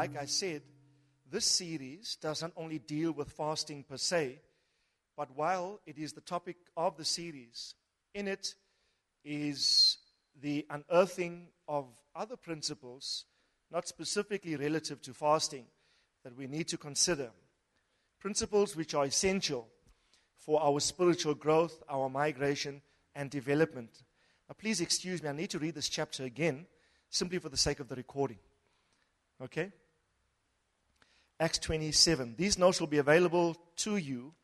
Like I said, this series doesn't only deal with fasting per se, but while it is the topic of the series, in it is the unearthing of other principles, not specifically relative to fasting, that we need to consider. Principles which are essential for our spiritual growth, our migration, and development. Now, please excuse me, I need to read this chapter again, simply for the sake of the recording. Okay? Acts 27. These notes will be available to you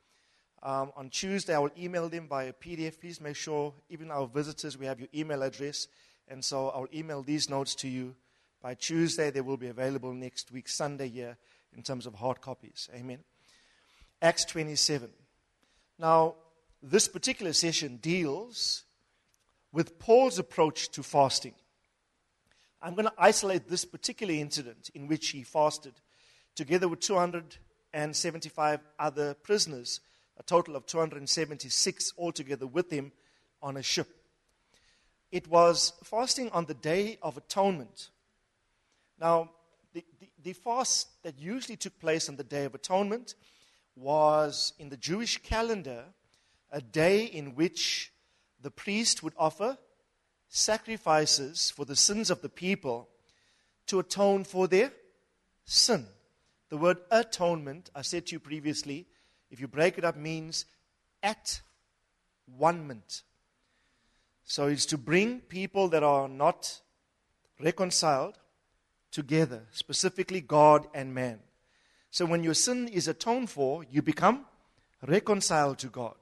um, on Tuesday. I will email them by a PDF. Please make sure, even our visitors, we have your email address. And so I'll email these notes to you by Tuesday. They will be available next week, Sunday, here, in terms of hard copies. Amen. Acts 27. Now, this particular session deals with Paul's approach to fasting. I'm going to isolate this particular incident in which he fasted together with 275 other prisoners, a total of 276 altogether with him on a ship. It was fasting on the Day of Atonement. Now, the, the, the fast that usually took place on the Day of Atonement was in the Jewish calendar a day in which the priest would offer sacrifices for the sins of the people to atone for their sin. The word atonement, I said to you previously, if you break it up, means at one So it's to bring people that are not reconciled together, specifically God and man. So when your sin is atoned for, you become reconciled to God.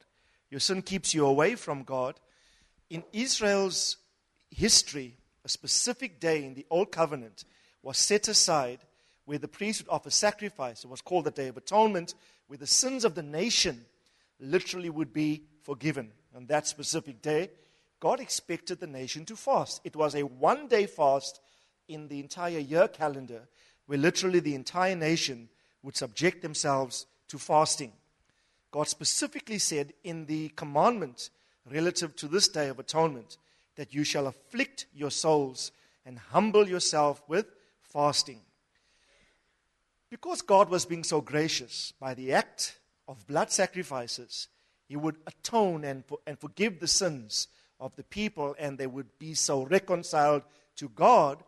Your sin keeps you away from God. In Israel's history, a specific day in the Old Covenant was set aside where the priest would offer sacrifice. It was called the Day of Atonement, where the sins of the nation literally would be forgiven. On that specific day, God expected the nation to fast. It was a one day fast in the entire year calendar where literally the entire nation would subject themselves to fasting. God specifically said in the commandment relative to this day of atonement that you shall afflict your souls and humble yourself with fasting. Because God was being so gracious by the act of blood sacrifices, He would atone and, and forgive the sins of the people, and they would be so reconciled to God.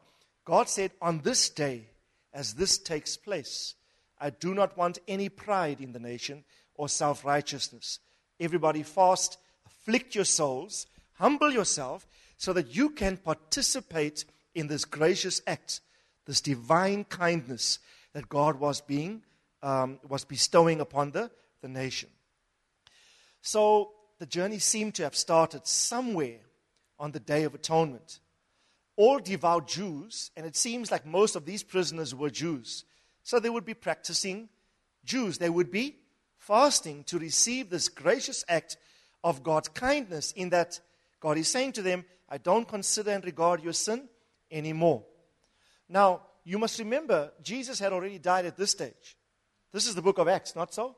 God said, On this day, as this takes place, I do not want any pride in the nation or self righteousness. Everybody fast, afflict your souls, humble yourself, so that you can participate in this gracious act, this divine kindness that God was being um, was bestowing upon the, the nation. So the journey seemed to have started somewhere on the Day of Atonement. All devout Jews, and it seems like most of these prisoners were Jews, so they would be practicing Jews. They would be fasting to receive this gracious act of God's kindness, in that God is saying to them, I don't consider and regard your sin anymore. Now, you must remember, Jesus had already died at this stage. This is the book of Acts, not so?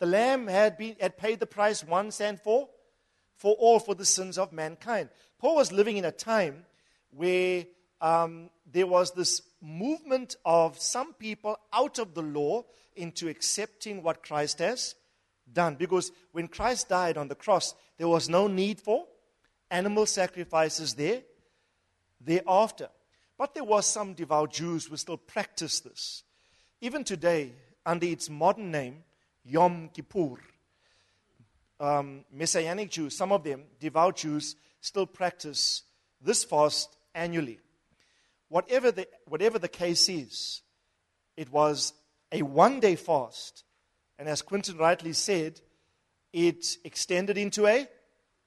The Lamb had, been, had paid the price once and for, for all for the sins of mankind. Paul was living in a time where um, there was this movement of some people out of the law into accepting what Christ has done. Because when Christ died on the cross, there was no need for animal sacrifices there thereafter. But there were some devout Jews who still practiced this. Even today, under its modern name, Yom Kippur, um, Messianic Jews, some of them, devout Jews, still practice this fast annually. Whatever the, whatever the case is, it was a one day fast. And as Quinton rightly said, it extended into a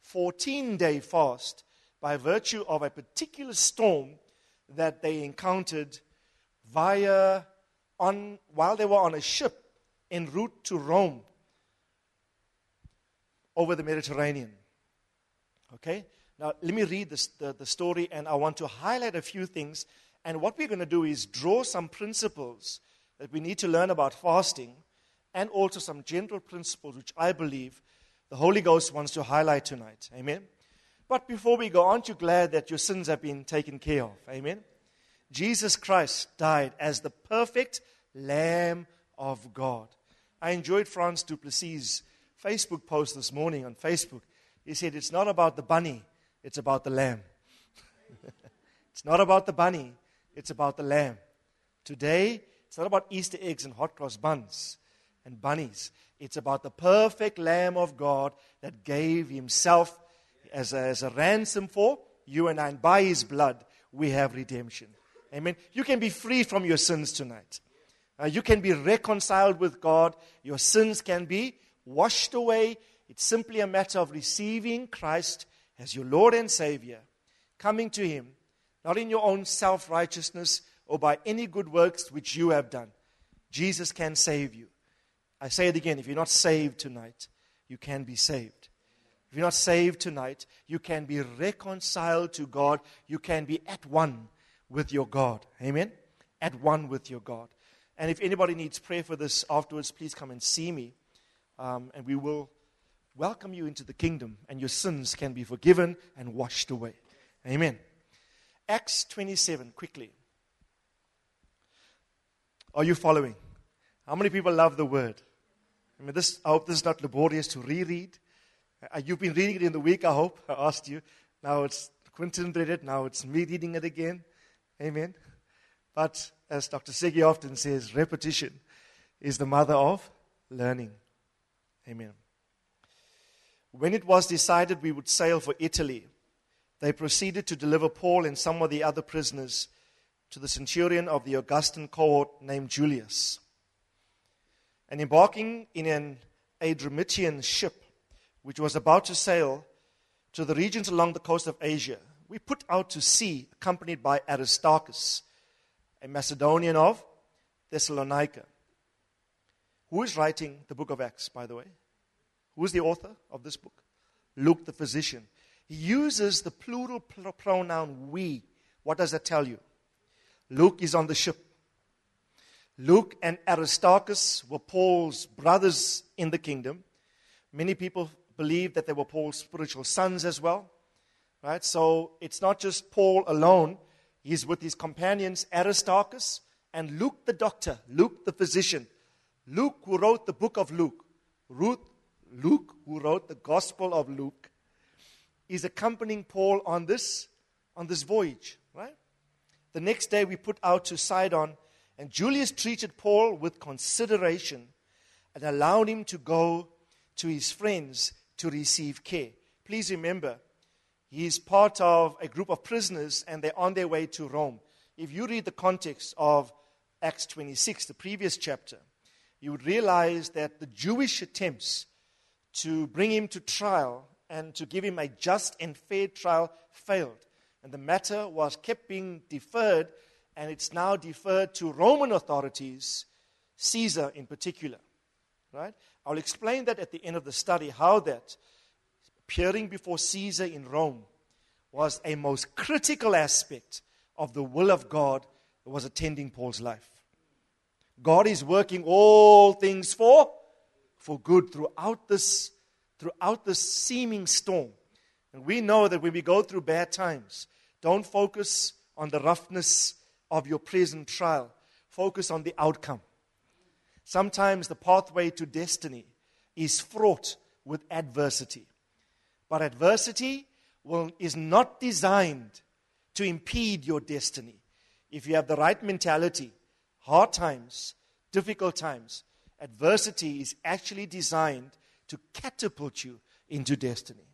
14 day fast by virtue of a particular storm that they encountered via on while they were on a ship en route to Rome over the Mediterranean. Okay? Now, let me read this, the, the story, and I want to highlight a few things. And what we're going to do is draw some principles that we need to learn about fasting, and also some general principles which I believe the Holy Ghost wants to highlight tonight. Amen? But before we go, aren't you glad that your sins have been taken care of? Amen? Jesus Christ died as the perfect Lamb of God. I enjoyed Franz Duplessis' Facebook post this morning on Facebook. He said, It's not about the bunny, it's about the lamb. it's not about the bunny, it's about the lamb. Today, it's not about Easter eggs and hot cross buns and bunnies. It's about the perfect Lamb of God that gave himself as a, as a ransom for you and I. And by his blood, we have redemption. Amen. You can be free from your sins tonight. Uh, you can be reconciled with God. Your sins can be washed away. It's simply a matter of receiving Christ as your Lord and Savior, coming to Him, not in your own self righteousness or by any good works which you have done. Jesus can save you. I say it again if you're not saved tonight, you can be saved. If you're not saved tonight, you can be reconciled to God. You can be at one with your God. Amen? At one with your God. And if anybody needs prayer for this afterwards, please come and see me. Um, and we will welcome you into the kingdom, and your sins can be forgiven and washed away. Amen. Acts 27, quickly. Are you following? How many people love the word? I mean, this, I hope this is not laborious to reread. Uh, you've been reading it in the week, I hope. I asked you. Now it's Quinton read it. Now it's me reading it again. Amen. But as Dr. Segi often says, repetition is the mother of learning. Amen. When it was decided we would sail for Italy, they proceeded to deliver Paul and some of the other prisoners to the centurion of the Augustan cohort named Julius. And embarking in an Adramyttian ship, which was about to sail to the regions along the coast of Asia, we put out to sea, accompanied by Aristarchus, a Macedonian of Thessalonica. Who is writing the book of Acts, by the way? Who is the author of this book? Luke, the physician. He uses the plural pronoun we. What does that tell you? Luke is on the ship. Luke and Aristarchus were Paul's brothers in the kingdom. Many people believe that they were Paul's spiritual sons as well. Right? So it's not just Paul alone. He's with his companions Aristarchus and Luke the doctor, Luke the physician. Luke who wrote the book of Luke. Ruth, Luke who wrote the Gospel of Luke is accompanying Paul on this on this voyage, right? The next day, we put out to Sidon, and Julius treated Paul with consideration and allowed him to go to his friends to receive care. Please remember, he is part of a group of prisoners and they're on their way to Rome. If you read the context of Acts 26, the previous chapter, you would realize that the Jewish attempts to bring him to trial and to give him a just and fair trial failed. And the matter was kept being deferred, and it's now deferred to Roman authorities, Caesar in particular. Right? I'll explain that at the end of the study, how that appearing before Caesar in Rome was a most critical aspect of the will of God that was attending Paul's life. God is working all things for for good throughout this throughout this seeming storm. And we know that when we go through bad times, don't focus on the roughness of your present trial, focus on the outcome. Sometimes the pathway to destiny is fraught with adversity. But adversity will, is not designed to impede your destiny. If you have the right mentality, hard times, difficult times, adversity is actually designed to catapult you into destiny.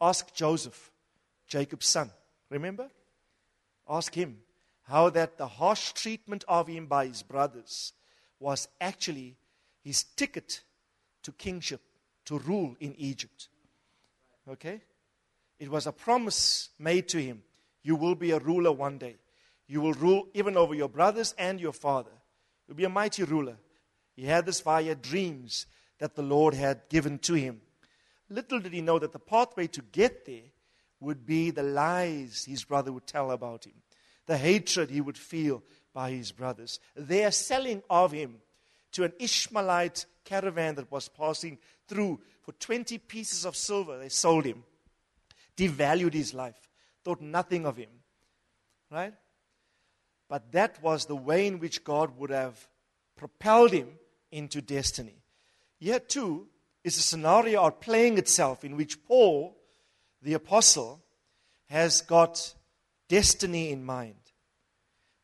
Ask Joseph, Jacob's son. Remember? Ask him how that the harsh treatment of him by his brothers was actually his ticket to kingship, to rule in Egypt. Okay? It was a promise made to him you will be a ruler one day. You will rule even over your brothers and your father. You'll be a mighty ruler. He had this via dreams that the Lord had given to him. Little did he know that the pathway to get there would be the lies his brother would tell about him, the hatred he would feel by his brothers, their selling of him to an Ishmaelite caravan that was passing through. For 20 pieces of silver, they sold him, devalued his life, thought nothing of him. Right? But that was the way in which God would have propelled him into destiny. Here, too, is a scenario out playing itself in which Paul, the apostle, has got destiny in mind.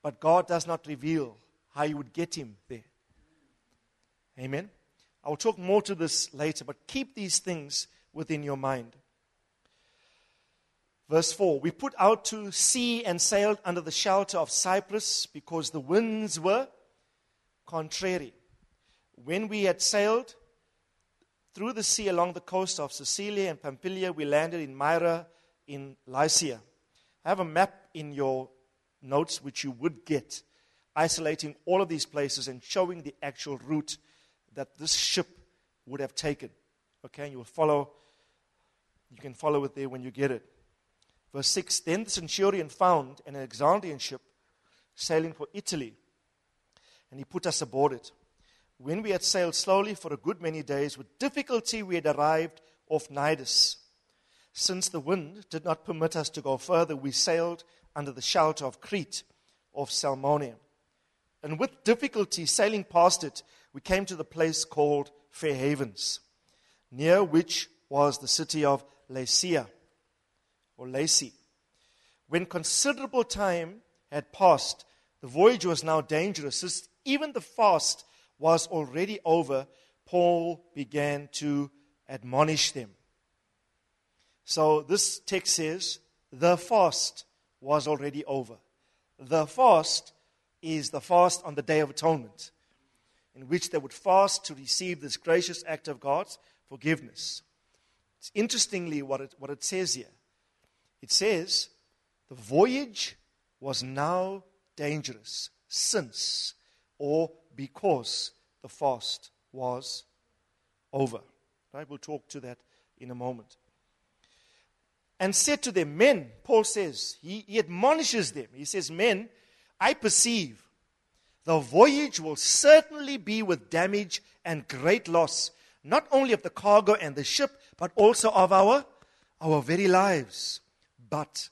But God does not reveal how you would get him there. Amen. I'll talk more to this later, but keep these things within your mind. Verse 4 We put out to sea and sailed under the shelter of Cyprus because the winds were contrary. When we had sailed through the sea along the coast of Cilicia and Pamphylia, we landed in Myra in Lycia. I have a map in your notes which you would get, isolating all of these places and showing the actual route that this ship would have taken. Okay, and you will follow, you can follow it there when you get it. Verse 6 Then the centurion found an Alexandrian ship sailing for Italy, and he put us aboard it. When we had sailed slowly for a good many days, with difficulty we had arrived off Cnidus. Since the wind did not permit us to go further, we sailed under the shelter of Crete, of Salmonia. And with difficulty, sailing past it, we came to the place called Fair Havens, near which was the city of Lasea or Lacy. When considerable time had passed, the voyage was now dangerous. Even the fast was already over, Paul began to admonish them. So this text says, the fast was already over. The fast is the fast on the Day of Atonement, in which they would fast to receive this gracious act of God's forgiveness. It's interestingly what it, what it says here. It says, the voyage was now dangerous since or because the fast was over. Right? We'll talk to that in a moment and said to them, Men, Paul says, he, he admonishes them. He says, Men, I perceive the voyage will certainly be with damage and great loss, not only of the cargo and the ship, but also of our, our very lives. But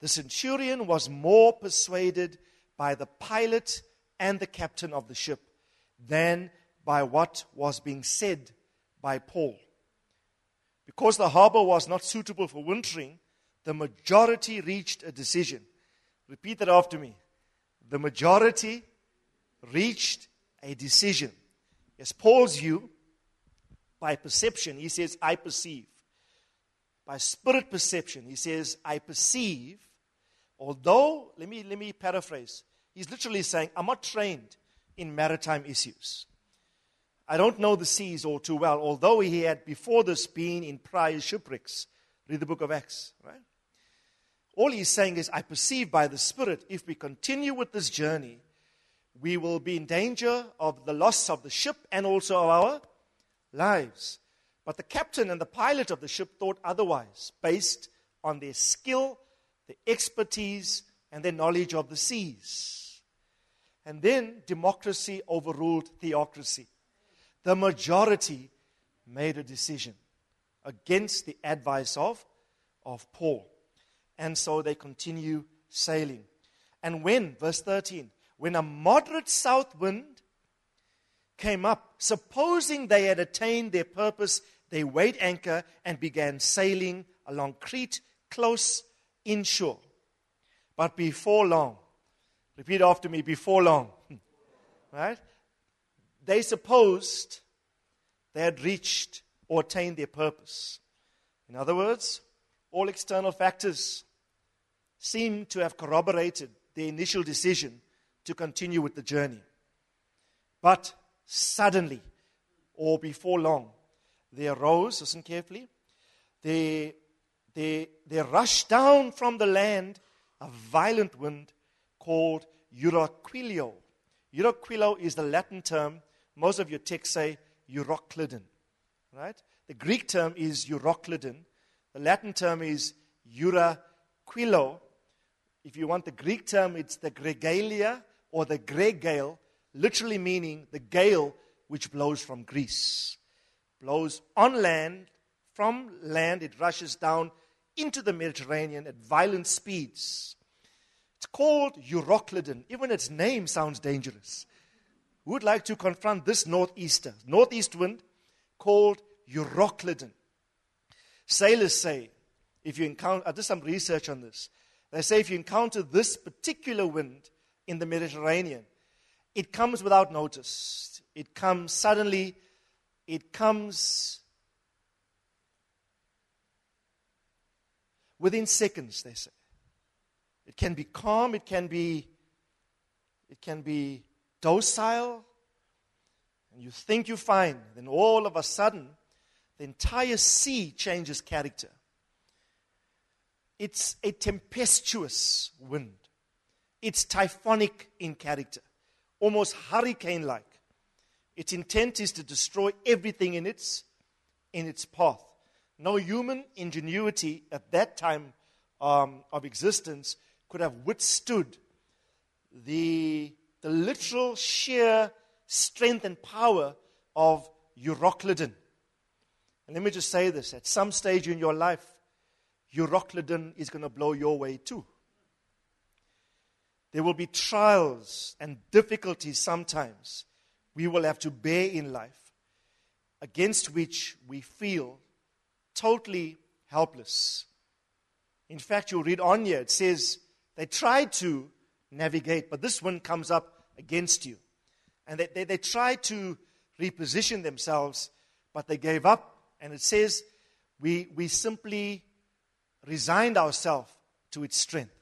the centurion was more persuaded by the pilot and the captain of the ship than by what was being said by Paul. Because the harbor was not suitable for wintering, the majority reached a decision. Repeat that after me. The majority reached a decision. Yes, Paul's view, by perception, he says, I perceive. By spirit perception, he says, I perceive. Although, let me, let me paraphrase. He's literally saying, I'm not trained in maritime issues. I don't know the seas all too well, although he had before this been in prior shipwrecks. Read the book of Acts, right? All he's saying is, I perceive by the Spirit, if we continue with this journey, we will be in danger of the loss of the ship and also of our lives. But the captain and the pilot of the ship thought otherwise, based on their skill, their expertise, and their knowledge of the seas. And then democracy overruled theocracy the majority made a decision against the advice of, of Paul. And so they continue sailing. And when, verse 13, when a moderate south wind came up, supposing they had attained their purpose, they weighed anchor and began sailing along Crete close inshore. But before long, repeat after me, before long, right? They supposed they had reached or attained their purpose. In other words, all external factors seem to have corroborated their initial decision to continue with the journey. But suddenly, or before long, there arose, listen carefully, they, they, rushed down from the land a violent wind called Euraquilo. Euraquilo is the Latin term. Most of your texts say Euroclidon. Right? The Greek term is Euroclidon. The Latin term is Euraquilo. If you want the Greek term, it's the Gregalia or the Gregale, literally meaning the gale which blows from Greece. Blows on land, from land, it rushes down into the Mediterranean at violent speeds. It's called Euroclidon. Even its name sounds dangerous. Would like to confront this northeaster, northeast wind called Euroclidon? Sailors say, if you encounter, I did some research on this. They say if you encounter this particular wind in the Mediterranean, it comes without notice. It comes suddenly. It comes within seconds, they say. It can be calm, it can be it can be docile, and you think you're fine. Then all of a sudden, the entire sea changes character. It's a tempestuous wind. It's typhonic in character, almost hurricane like. Its intent is to destroy everything in its, in its path. No human ingenuity at that time um, of existence could have withstood the, the literal sheer strength and power of Euroclidon. And let me just say this at some stage in your life, Euroclidon is going to blow your way too. There will be trials and difficulties sometimes we will have to bear in life against which we feel totally helpless. In fact, you'll read on here, it says they tried to navigate, but this one comes up against you. And they, they, they tried to reposition themselves, but they gave up. And it says we, we simply resigned ourselves to its strength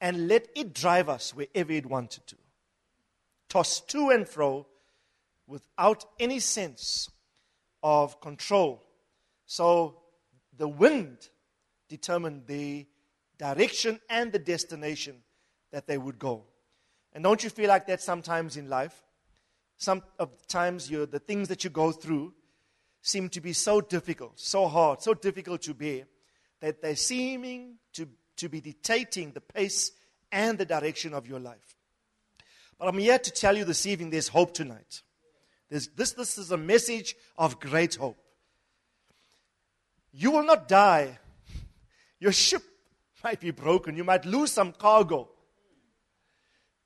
and let it drive us wherever it wanted to. Tossed to and fro without any sense of control. So the wind determined the direction and the destination that they would go. And don't you feel like that sometimes in life? Some of the times the things that you go through seem to be so difficult, so hard, so difficult to bear, that they're seeming to, to be dictating the pace and the direction of your life. But I'm here to tell you this evening there's hope tonight. There's, this, this is a message of great hope. You will not die. Your ship might be broken. You might lose some cargo.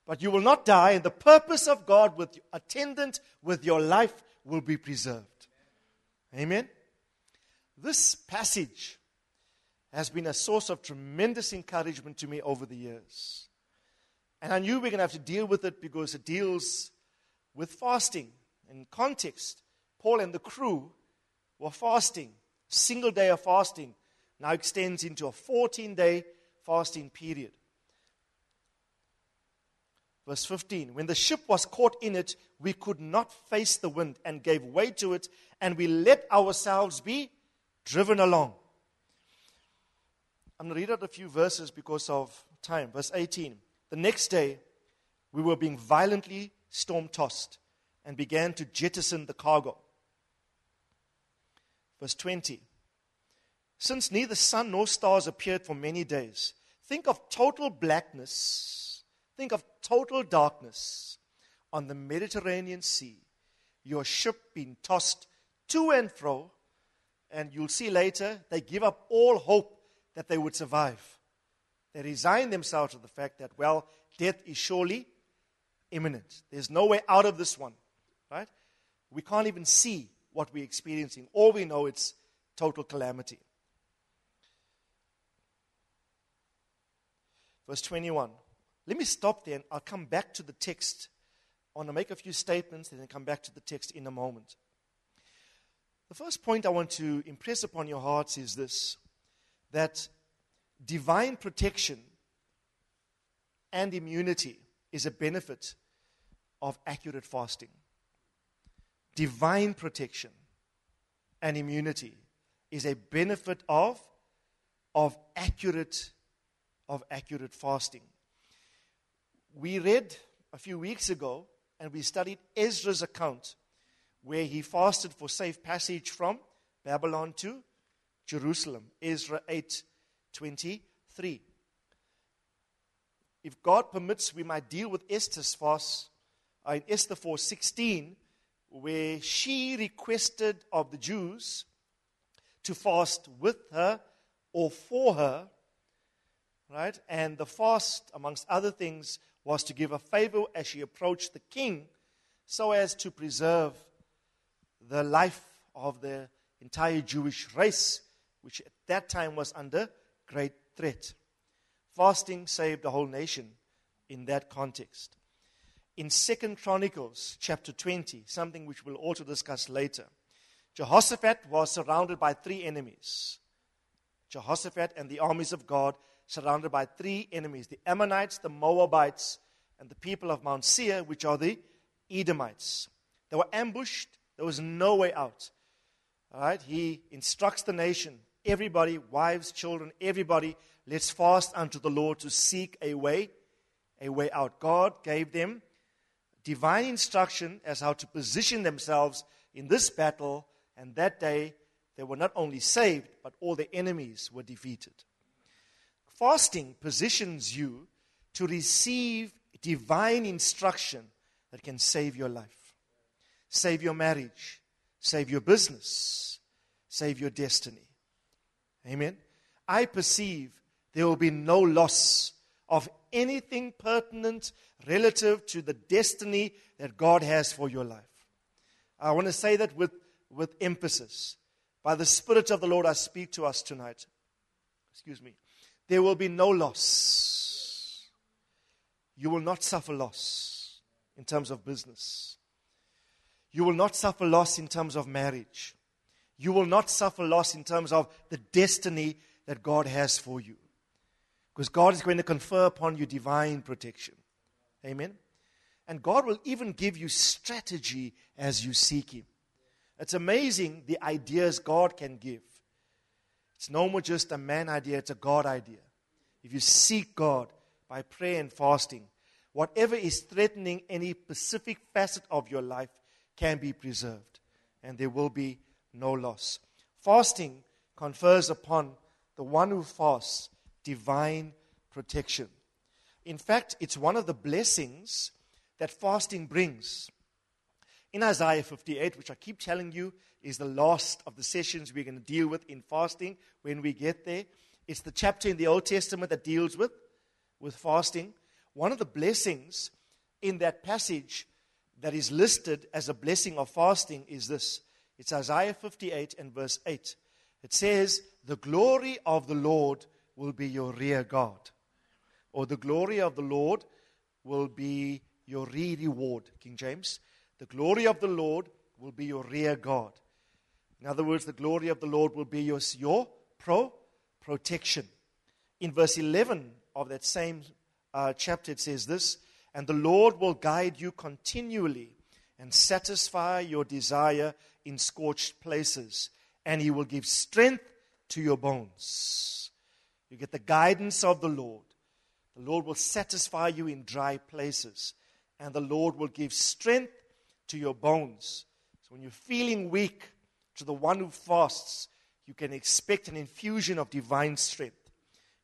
But you will not die, and the purpose of God with attendant with your life will be preserved. Amen. This passage has been a source of tremendous encouragement to me over the years. And I knew we we're going to have to deal with it because it deals with fasting. In context, Paul and the crew were fasting. Single day of fasting now extends into a 14 day fasting period. Verse 15 When the ship was caught in it, we could not face the wind and gave way to it, and we let ourselves be driven along. I'm going to read out a few verses because of time. Verse 18 The next day, we were being violently storm tossed and began to jettison the cargo. Verse 20 Since neither sun nor stars appeared for many days, think of total blackness Think of total darkness on the Mediterranean Sea, your ship being tossed to and fro, and you'll see later they give up all hope that they would survive. They resign themselves to the fact that, well, death is surely imminent. There's no way out of this one, right? We can't even see what we're experiencing. All we know it's total calamity. Verse 21 let me stop there and I'll come back to the text. I want to make a few statements and then come back to the text in a moment. The first point I want to impress upon your hearts is this that divine protection and immunity is a benefit of accurate fasting. Divine protection and immunity is a benefit of, of accurate of accurate fasting. We read a few weeks ago and we studied Ezra's account where he fasted for safe passage from Babylon to Jerusalem. Ezra 8 23. If God permits, we might deal with Esther's fast uh, in Esther 4 16, where she requested of the Jews to fast with her or for her, right? And the fast, amongst other things, was to give a favor as she approached the king so as to preserve the life of the entire Jewish race, which at that time was under great threat. Fasting saved the whole nation in that context. In Second Chronicles chapter 20, something which we'll also discuss later, Jehoshaphat was surrounded by three enemies. Jehoshaphat and the armies of God surrounded by three enemies the Ammonites, the Moabites, and the people of Mount Seir, which are the Edomites. They were ambushed, there was no way out. All right, he instructs the nation, everybody, wives, children, everybody, let's fast unto the Lord to seek a way, a way out. God gave them divine instruction as how to position themselves in this battle and that day, they were not only saved, but all their enemies were defeated. Fasting positions you to receive divine instruction that can save your life, save your marriage, save your business, save your destiny. Amen. I perceive there will be no loss of anything pertinent relative to the destiny that God has for your life. I want to say that with with emphasis. By the Spirit of the Lord, I speak to us tonight. Excuse me. There will be no loss. You will not suffer loss in terms of business. You will not suffer loss in terms of marriage. You will not suffer loss in terms of the destiny that God has for you. Because God is going to confer upon you divine protection. Amen. And God will even give you strategy as you seek Him. It's amazing the ideas God can give. It's no more just a man idea, it's a God idea. If you seek God by prayer and fasting, whatever is threatening any specific facet of your life can be preserved, and there will be no loss. Fasting confers upon the one who fasts divine protection. In fact, it's one of the blessings that fasting brings in Isaiah 58, which I keep telling you is the last of the sessions we're going to deal with in fasting when we get there. It's the chapter in the Old Testament that deals with, with fasting. One of the blessings in that passage that is listed as a blessing of fasting is this it's Isaiah 58 and verse 8. It says, The glory of the Lord will be your rear guard, or the glory of the Lord will be your re reward, King James. The glory of the Lord will be your rear guard. In other words, the glory of the Lord will be your, your pro protection. In verse 11 of that same uh, chapter, it says this And the Lord will guide you continually and satisfy your desire in scorched places, and he will give strength to your bones. You get the guidance of the Lord. The Lord will satisfy you in dry places, and the Lord will give strength to your bones. So when you're feeling weak, to the one who fasts, you can expect an infusion of divine strength,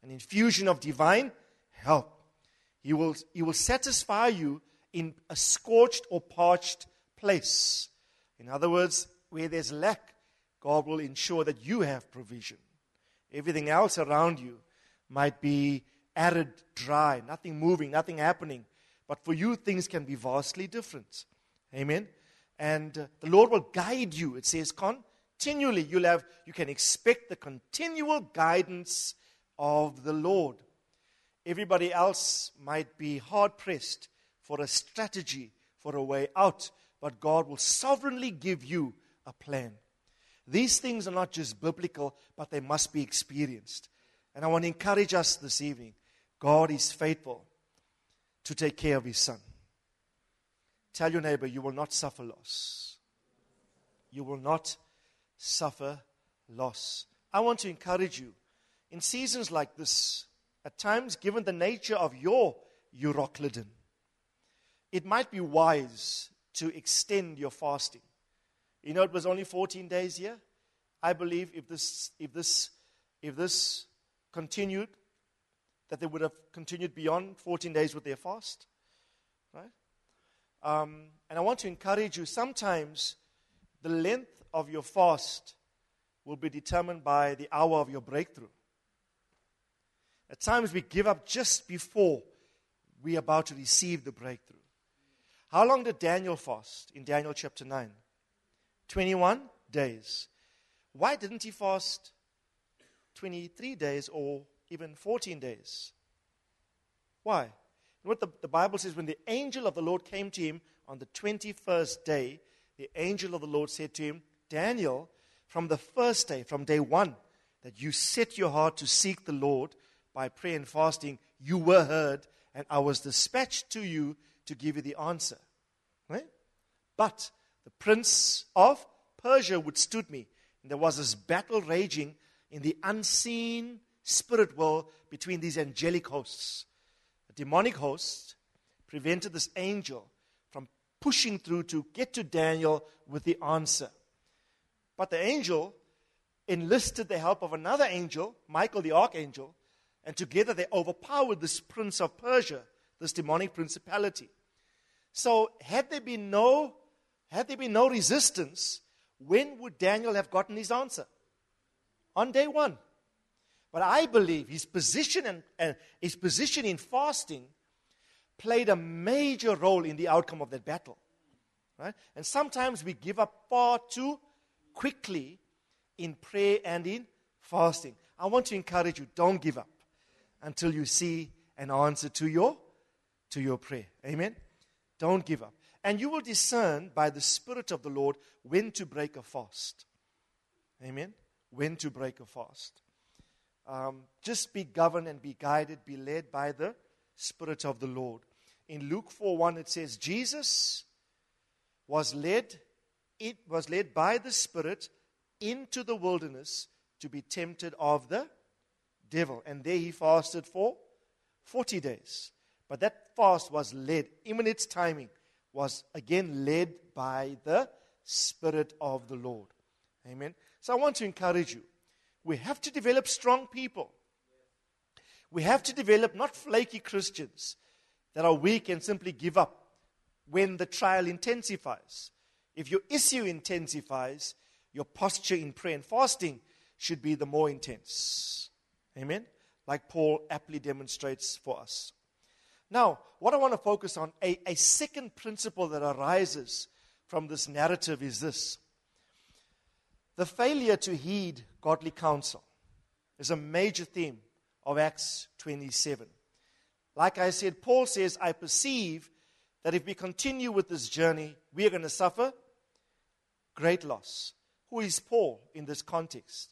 an infusion of divine help. He will, he will satisfy you in a scorched or parched place. In other words, where there's lack, God will ensure that you have provision. Everything else around you might be arid, dry, nothing moving, nothing happening. But for you, things can be vastly different. Amen. And uh, the Lord will guide you. It says continually. You'll have, you can expect the continual guidance of the Lord. Everybody else might be hard pressed for a strategy, for a way out, but God will sovereignly give you a plan. These things are not just biblical, but they must be experienced. And I want to encourage us this evening God is faithful to take care of His Son. Tell your neighbor, you will not suffer loss. You will not suffer loss. I want to encourage you in seasons like this, at times, given the nature of your Euroclidon, it might be wise to extend your fasting. You know, it was only 14 days here. I believe if this, if this, if this continued, that they would have continued beyond 14 days with their fast. Right? Um, and I want to encourage you sometimes the length of your fast will be determined by the hour of your breakthrough. At times we give up just before we're about to receive the breakthrough. How long did Daniel fast in Daniel chapter 9? 21 days. Why didn't he fast 23 days or even 14 days? Why? What the, the Bible says when the angel of the Lord came to him on the 21st day, the angel of the Lord said to him, Daniel, from the first day, from day one, that you set your heart to seek the Lord by prayer and fasting, you were heard, and I was dispatched to you to give you the answer. Right? But the prince of Persia withstood me. And there was this battle raging in the unseen spirit world between these angelic hosts. Demonic host prevented this angel from pushing through to get to Daniel with the answer. But the angel enlisted the help of another angel, Michael the archangel, and together they overpowered this prince of Persia, this demonic principality. So, had there been no, had there been no resistance, when would Daniel have gotten his answer? On day one. But I believe his position and, his position in fasting played a major role in the outcome of that battle. Right? And sometimes we give up far too quickly in prayer and in fasting. I want to encourage you, don't give up until you see an answer to your to your prayer. Amen. Don't give up. And you will discern by the Spirit of the Lord when to break a fast. Amen. When to break a fast. Um, just be governed and be guided, be led by the Spirit of the Lord. In Luke 4 1, it says, Jesus was led, it was led by the Spirit into the wilderness to be tempted of the devil. And there he fasted for 40 days. But that fast was led, even its timing was again led by the Spirit of the Lord. Amen. So I want to encourage you. We have to develop strong people. We have to develop not flaky Christians that are weak and simply give up when the trial intensifies. If your issue intensifies, your posture in prayer and fasting should be the more intense. Amen? Like Paul aptly demonstrates for us. Now, what I want to focus on, a, a second principle that arises from this narrative is this the failure to heed godly counsel is a major theme of Acts 27. Like I said, Paul says, I perceive that if we continue with this journey, we are going to suffer great loss. Who is Paul in this context?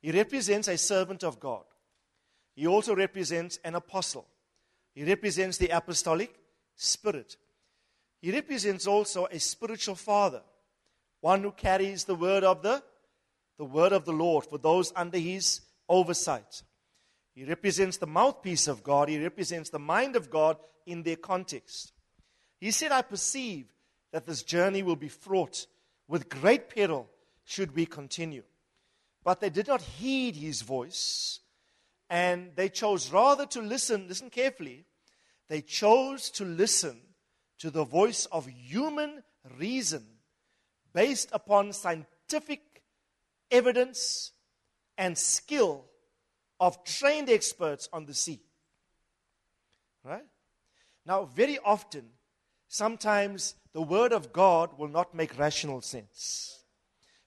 He represents a servant of God. He also represents an apostle. He represents the apostolic spirit. He represents also a spiritual father, one who carries the word of the, the word of the Lord for those under his oversight. He represents the mouthpiece of God. He represents the mind of God in their context. He said, I perceive that this journey will be fraught with great peril should we continue. But they did not heed his voice, and they chose rather to listen, listen carefully, they chose to listen to the voice of human reason based upon scientific evidence and skill of trained experts on the sea. Right? Now, very often, sometimes the Word of God will not make rational sense.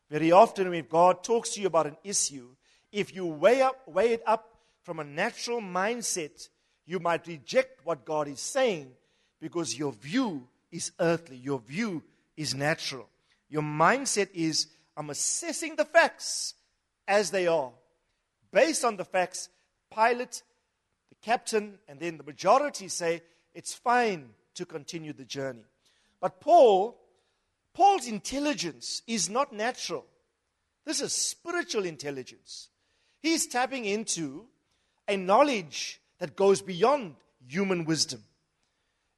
Very often, when God talks to you about an issue, if you weigh, up, weigh it up from a natural mindset, you might reject what God is saying because your view is earthly, your view is natural. Your mindset is, I'm assessing the facts as they are. Based on the facts, pilot, the captain, and then the majority say it's fine to continue the journey. But Paul Paul's intelligence is not natural. This is spiritual intelligence. He's tapping into a knowledge that goes beyond human wisdom.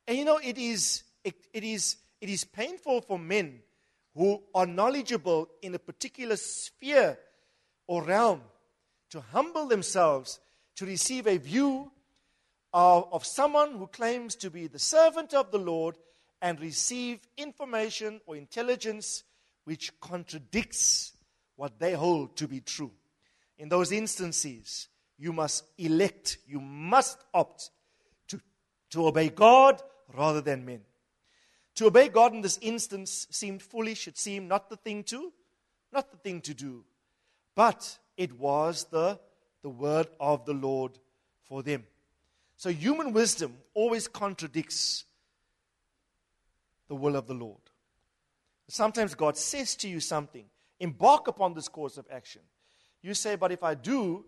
And you know, it is it, it, is, it is painful for men who are knowledgeable in a particular sphere or realm to humble themselves to receive a view of, of someone who claims to be the servant of the Lord and receive information or intelligence which contradicts what they hold to be true. In those instances, you must elect, you must opt to, to obey God rather than men. To obey God in this instance seemed foolish. It seemed not the thing to, not the thing to do. But it was the, the word of the Lord for them. So human wisdom always contradicts the will of the Lord. Sometimes God says to you something, embark upon this course of action. You say, but if I do,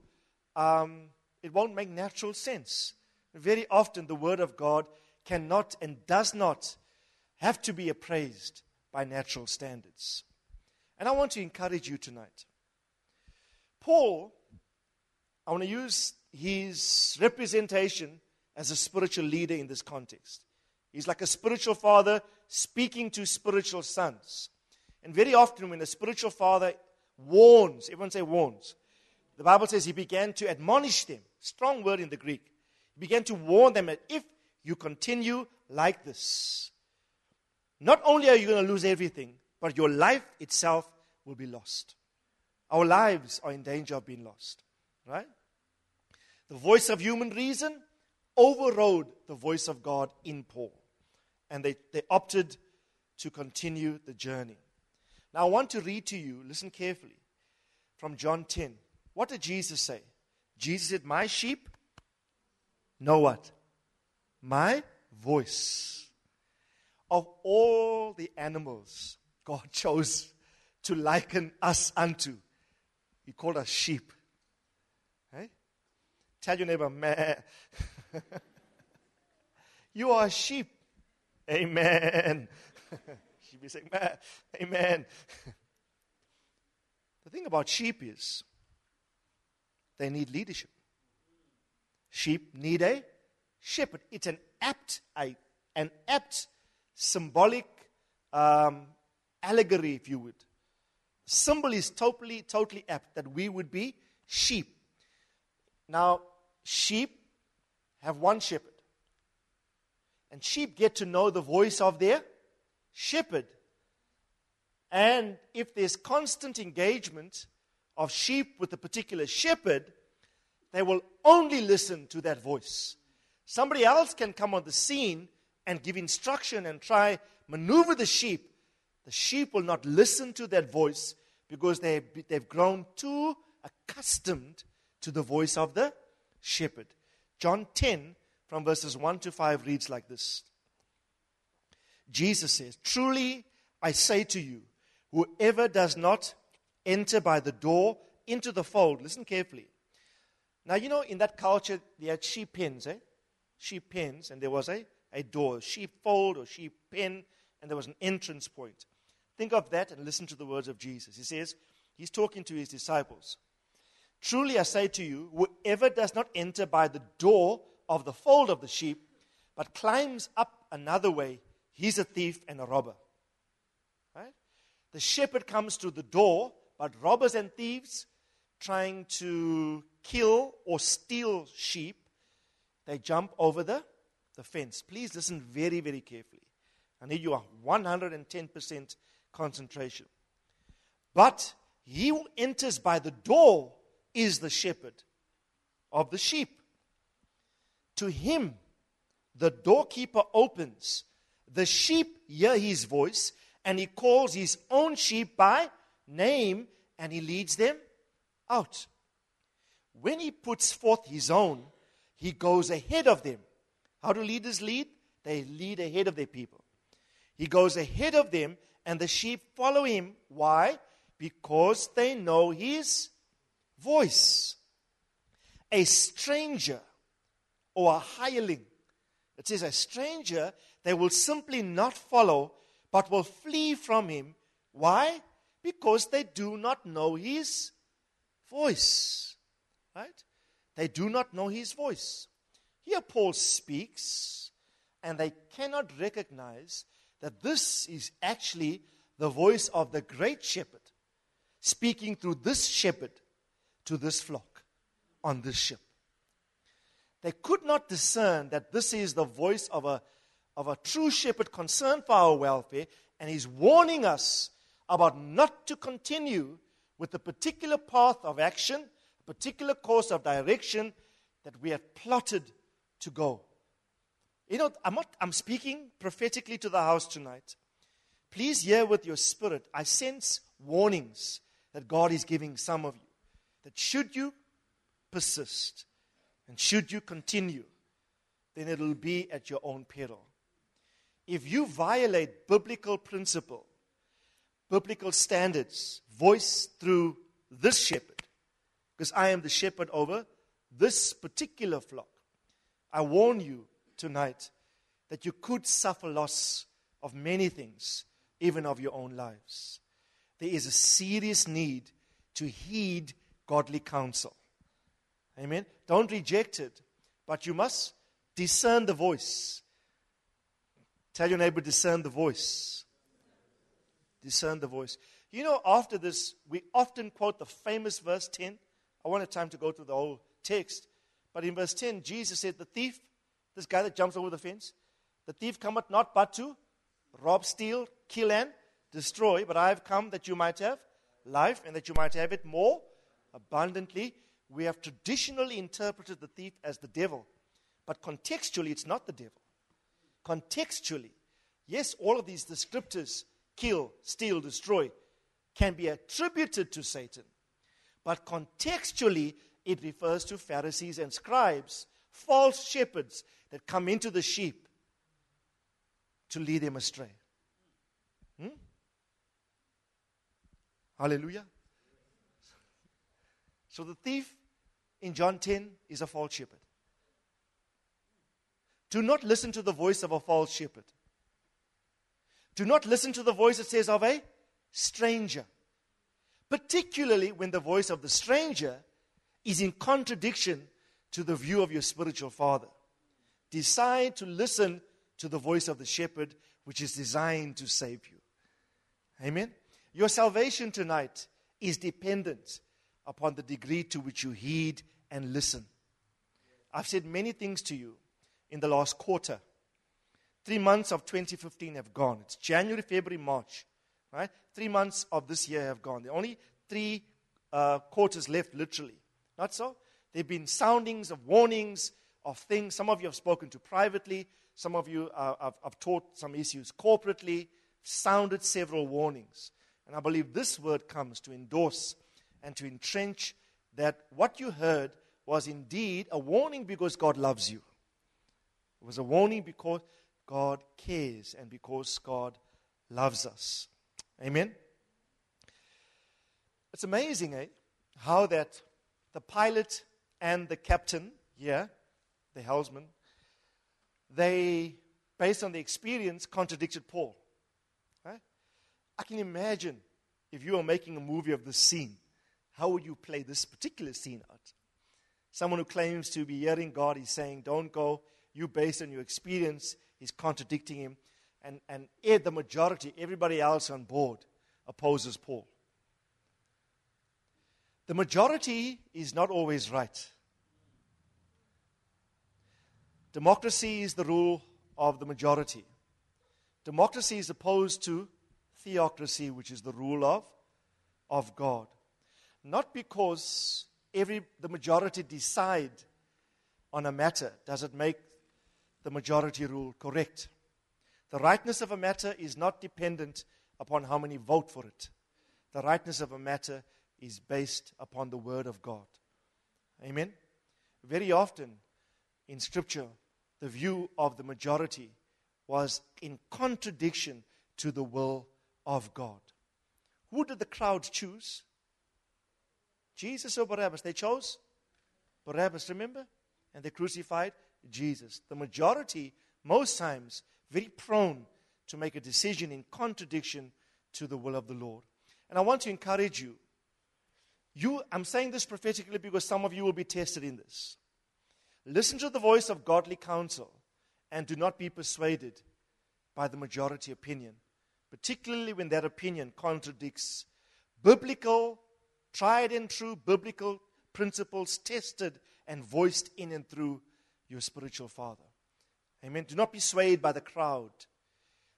um, it won't make natural sense. Very often, the Word of God cannot and does not have to be appraised by natural standards. And I want to encourage you tonight. Paul, I want to use his representation as a spiritual leader in this context. He's like a spiritual father speaking to spiritual sons. And very often, when a spiritual father warns, everyone say warns, the Bible says he began to admonish them. Strong word in the Greek. He began to warn them that if you continue like this, not only are you going to lose everything, but your life itself will be lost. Our lives are in danger of being lost. Right? The voice of human reason overrode the voice of God in Paul. And they, they opted to continue the journey. Now, I want to read to you, listen carefully, from John 10. What did Jesus say? Jesus said, My sheep know what? My voice. Of all the animals God chose to liken us unto, He called us sheep. Hey? Tell your neighbor, man. you are a sheep. Amen. She'd be saying, man, amen. the thing about sheep is they need leadership. Sheep need a shepherd. It's an apt, an apt symbolic um, allegory, if you would. Symbol is totally, totally apt that we would be sheep. Now, sheep have one shepherd. And sheep get to know the voice of their shepherd. And if there's constant engagement of sheep with a particular shepherd, they will only listen to that voice. Somebody else can come on the scene and give instruction and try maneuver the sheep. The sheep will not listen to that voice because they, they've grown too accustomed to the voice of the shepherd. John 10, from verses 1 to 5, reads like this Jesus says, Truly I say to you, whoever does not enter by the door into the fold, listen carefully. Now, you know, in that culture, they had sheep pens, eh? Sheep pens, and there was a, a door, sheep fold or sheep pen, and there was an entrance point. Think of that and listen to the words of Jesus. He says, He's talking to his disciples. Truly I say to you, whoever does not enter by the door of the fold of the sheep, but climbs up another way, he's a thief and a robber. Right? The shepherd comes to the door, but robbers and thieves trying to kill or steal sheep, they jump over the, the fence. Please listen very, very carefully. I need your 110% concentration. But he who enters by the door is the shepherd of the sheep. To him, the doorkeeper opens. The sheep hear his voice, and he calls his own sheep by name, and he leads them out. When he puts forth his own, he goes ahead of them. How do leaders lead? They lead ahead of their people. He goes ahead of them, and the sheep follow him. Why? Because they know his voice. A stranger or a hireling, it says a stranger, they will simply not follow, but will flee from him. Why? Because they do not know his voice. Right? They do not know his voice. Here Paul speaks and they cannot recognize that this is actually the voice of the great shepherd speaking through this shepherd to this flock on this ship. They could not discern that this is the voice of a, of a true shepherd concerned for our welfare, and he's warning us about not to continue with the particular path of action, a particular course of direction that we have plotted to go. You know, I'm, not, I'm speaking prophetically to the house tonight. Please hear with your spirit. I sense warnings that God is giving some of you. That should you persist and should you continue, then it'll be at your own peril. If you violate biblical principle, biblical standards, voiced through this shepherd, because I am the shepherd over this particular flock, I warn you tonight that you could suffer loss of many things, even of your own lives. There is a serious need to heed godly counsel. Amen. Don't reject it, but you must discern the voice. Tell your neighbor, discern the voice. Discern the voice. You know, after this, we often quote the famous verse 10. I want a time to go through the whole text. But in verse 10, Jesus said, The thief, this guy that jumps over the fence, the thief cometh not but to rob, steal, kill, and destroy. But I have come that you might have life and that you might have it more abundantly. We have traditionally interpreted the thief as the devil. But contextually, it's not the devil. Contextually, yes, all of these descriptors kill, steal, destroy can be attributed to Satan. But contextually, it refers to Pharisees and scribes, false shepherds that come into the sheep to lead them astray. Hmm? Hallelujah. So the thief in John 10 is a false shepherd. Do not listen to the voice of a false shepherd. Do not listen to the voice that says of a stranger. Particularly when the voice of the stranger is in contradiction to the view of your spiritual father. Decide to listen to the voice of the shepherd, which is designed to save you. Amen. Your salvation tonight is dependent upon the degree to which you heed and listen. I've said many things to you in the last quarter. Three months of 2015 have gone. It's January, February, March. Right? Three months of this year have gone. There are only three uh, quarters left, literally. Not so? There have been soundings of warnings of things. Some of you have spoken to privately. Some of you uh, have, have taught some issues corporately, sounded several warnings. And I believe this word comes to endorse and to entrench that what you heard was indeed a warning because God loves you. It was a warning because God cares and because God loves us. Amen? It's amazing, eh? How that the pilot and the captain here, the helmsman, they, based on the experience, contradicted Paul. Right? I can imagine if you were making a movie of this scene, how would you play this particular scene out? Someone who claims to be hearing God is saying, Don't go. You, based on your experience, is contradicting him. And, and eh, the majority, everybody else on board, opposes Paul. The majority is not always right. Democracy is the rule of the majority. Democracy is opposed to theocracy, which is the rule of, of God. Not because every, the majority decide on a matter does it make the majority rule correct. The rightness of a matter is not dependent upon how many vote for it. The rightness of a matter is based upon the Word of God. Amen? Very often in Scripture, the view of the majority was in contradiction to the will of God. Who did the crowd choose? Jesus or Barabbas? They chose Barabbas, remember? And they crucified Jesus. The majority, most times, very prone to make a decision in contradiction to the will of the Lord. And I want to encourage you you, I'm saying this prophetically because some of you will be tested in this. Listen to the voice of godly counsel and do not be persuaded by the majority opinion, particularly when that opinion contradicts biblical, tried and true biblical principles tested and voiced in and through your spiritual father. Amen. Do not be swayed by the crowd.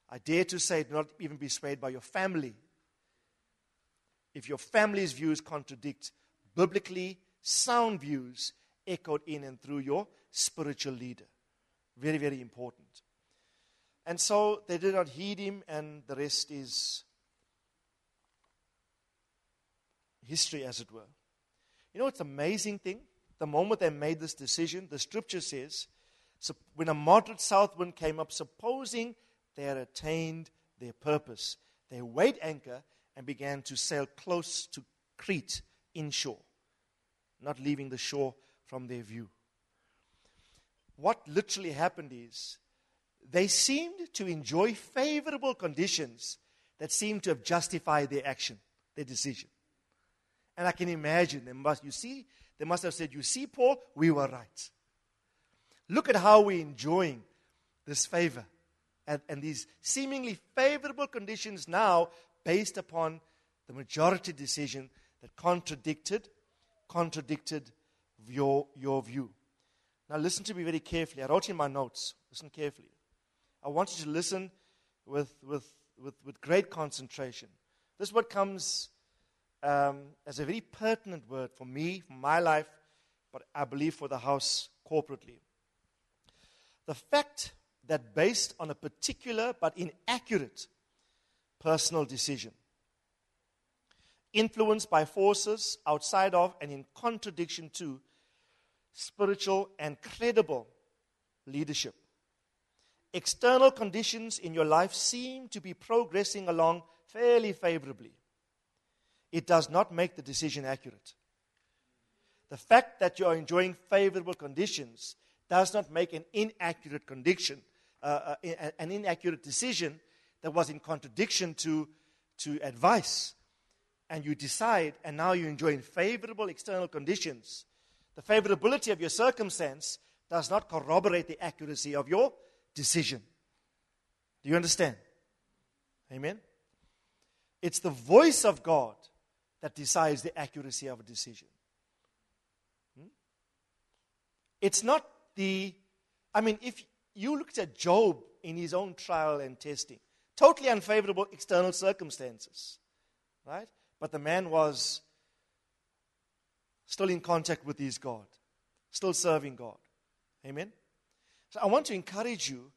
I dare to say, do not even be swayed by your family. If your family's views contradict biblically sound views echoed in and through your spiritual leader. Very, very important. And so they did not heed him, and the rest is history, as it were. You know, it's an amazing thing. The moment they made this decision, the scripture says, when a moderate south wind came up, supposing they had attained their purpose, they weighed anchor and began to sail close to Crete inshore, not leaving the shore from their view. What literally happened is they seemed to enjoy favorable conditions that seemed to have justified their action, their decision. And I can imagine them must, you see, they must have said, You see, Paul, we were right. Look at how we're enjoying this favor and, and these seemingly favorable conditions now based upon the majority decision that contradicted contradicted your, your view. Now listen to me very carefully. I wrote in my notes. Listen carefully. I want you to listen with, with, with, with great concentration. This word comes um, as a very pertinent word for me, for my life, but I believe for the house corporately. The fact that based on a particular but inaccurate personal decision, influenced by forces outside of and in contradiction to spiritual and credible leadership, external conditions in your life seem to be progressing along fairly favorably. It does not make the decision accurate. The fact that you are enjoying favorable conditions does not make an inaccurate condition, uh, uh, an inaccurate decision that was in contradiction to, to advice. And you decide, and now you're enjoying favorable external conditions. The favorability of your circumstance does not corroborate the accuracy of your decision. Do you understand? Amen? It's the voice of God that decides the accuracy of a decision. Hmm? It's not the, I mean, if you looked at Job in his own trial and testing, totally unfavorable external circumstances, right? But the man was still in contact with his God, still serving God. Amen? So I want to encourage you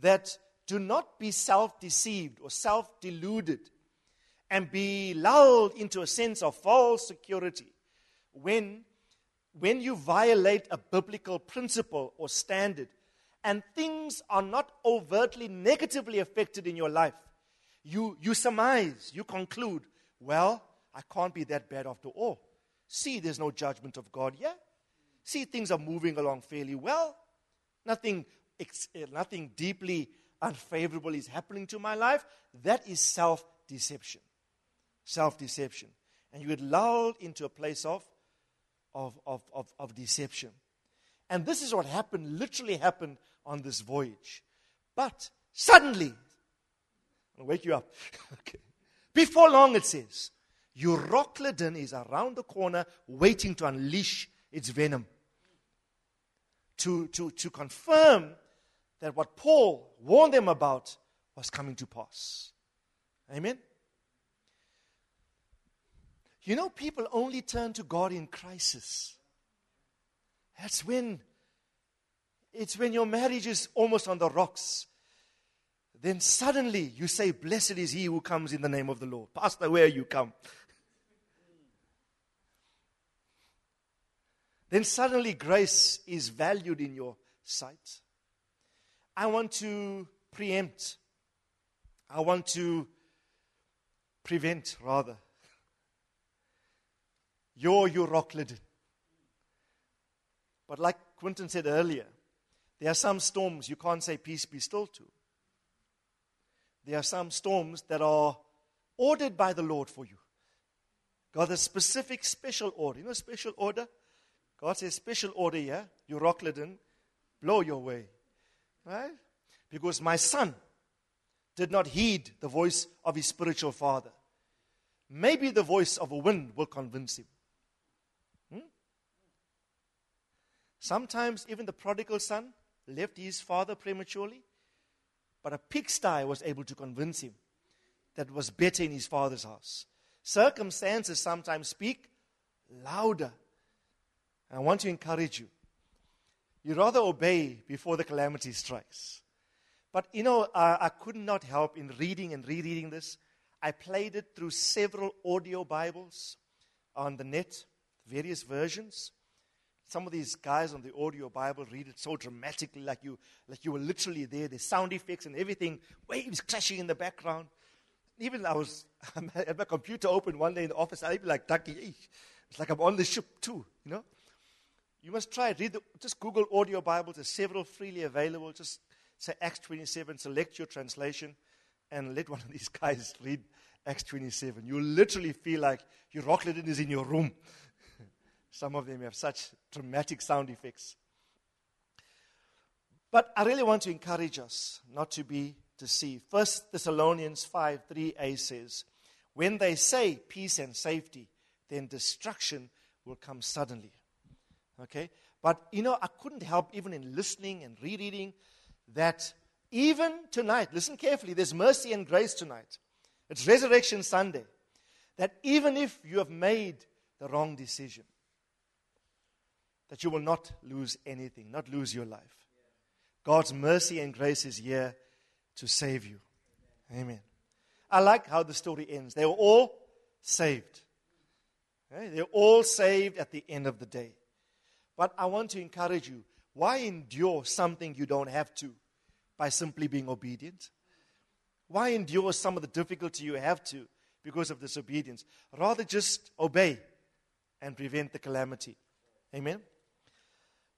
that do not be self deceived or self deluded and be lulled into a sense of false security when, when you violate a biblical principle or standard and things are not overtly negatively affected in your life. You, you surmise, you conclude, well, I can't be that bad after all. See, there's no judgment of God here. See, things are moving along fairly well. Nothing, eh, nothing deeply unfavorable is happening to my life. That is self deception. Self deception. And you get lulled into a place of, of, of, of, of deception. And this is what happened, literally happened on this voyage. But suddenly, I'll wake you up. okay. Before long, it says, Euroclydon is around the corner waiting to unleash its venom. To, to, to confirm that what Paul warned them about was coming to pass. Amen? You know, people only turn to God in crisis. That's when it's when your marriage is almost on the rocks. Then suddenly you say, Blessed is he who comes in the name of the Lord. Pastor, where you come? then suddenly grace is valued in your sight. I want to preempt. I want to prevent, rather, You're your Euroclydon. But like Quinton said earlier, there are some storms you can't say peace be still to. There are some storms that are ordered by the Lord for you. God has specific special order. You know special order? God says special order here, you Euroclydon, blow your way. Right? because my son did not heed the voice of his spiritual father. Maybe the voice of a wind will convince him. Hmm? Sometimes even the prodigal son left his father prematurely, but a pigsty was able to convince him that was better in his father's house. Circumstances sometimes speak louder. I want to encourage you. You rather obey before the calamity strikes. But you know, uh, I could not help in reading and rereading this. I played it through several audio Bibles on the net, various versions. Some of these guys on the audio Bible read it so dramatically, like you, like you were literally there. There's sound effects and everything, waves crashing in the background. Even I was I had my computer open one day in the office. I'd be like, Ducky, it's like I'm on the ship too, you know. You must try. Read the, just Google audio Bibles. There's several freely available. Just say Acts 27, select your translation, and let one of these guys read Acts 27. You literally feel like Euroclydon is in your room. Some of them have such dramatic sound effects. But I really want to encourage us not to be deceived. First Thessalonians 5 3a says, When they say peace and safety, then destruction will come suddenly. Okay? But you know, I couldn't help, even in listening and rereading, that even tonight, listen carefully, there's mercy and grace tonight. It's Resurrection Sunday. That even if you have made the wrong decision, that you will not lose anything, not lose your life. God's mercy and grace is here to save you. Amen. I like how the story ends. They were all saved. Okay? They're all saved at the end of the day. But I want to encourage you why endure something you don't have to by simply being obedient? Why endure some of the difficulty you have to because of disobedience? Rather just obey and prevent the calamity. Amen?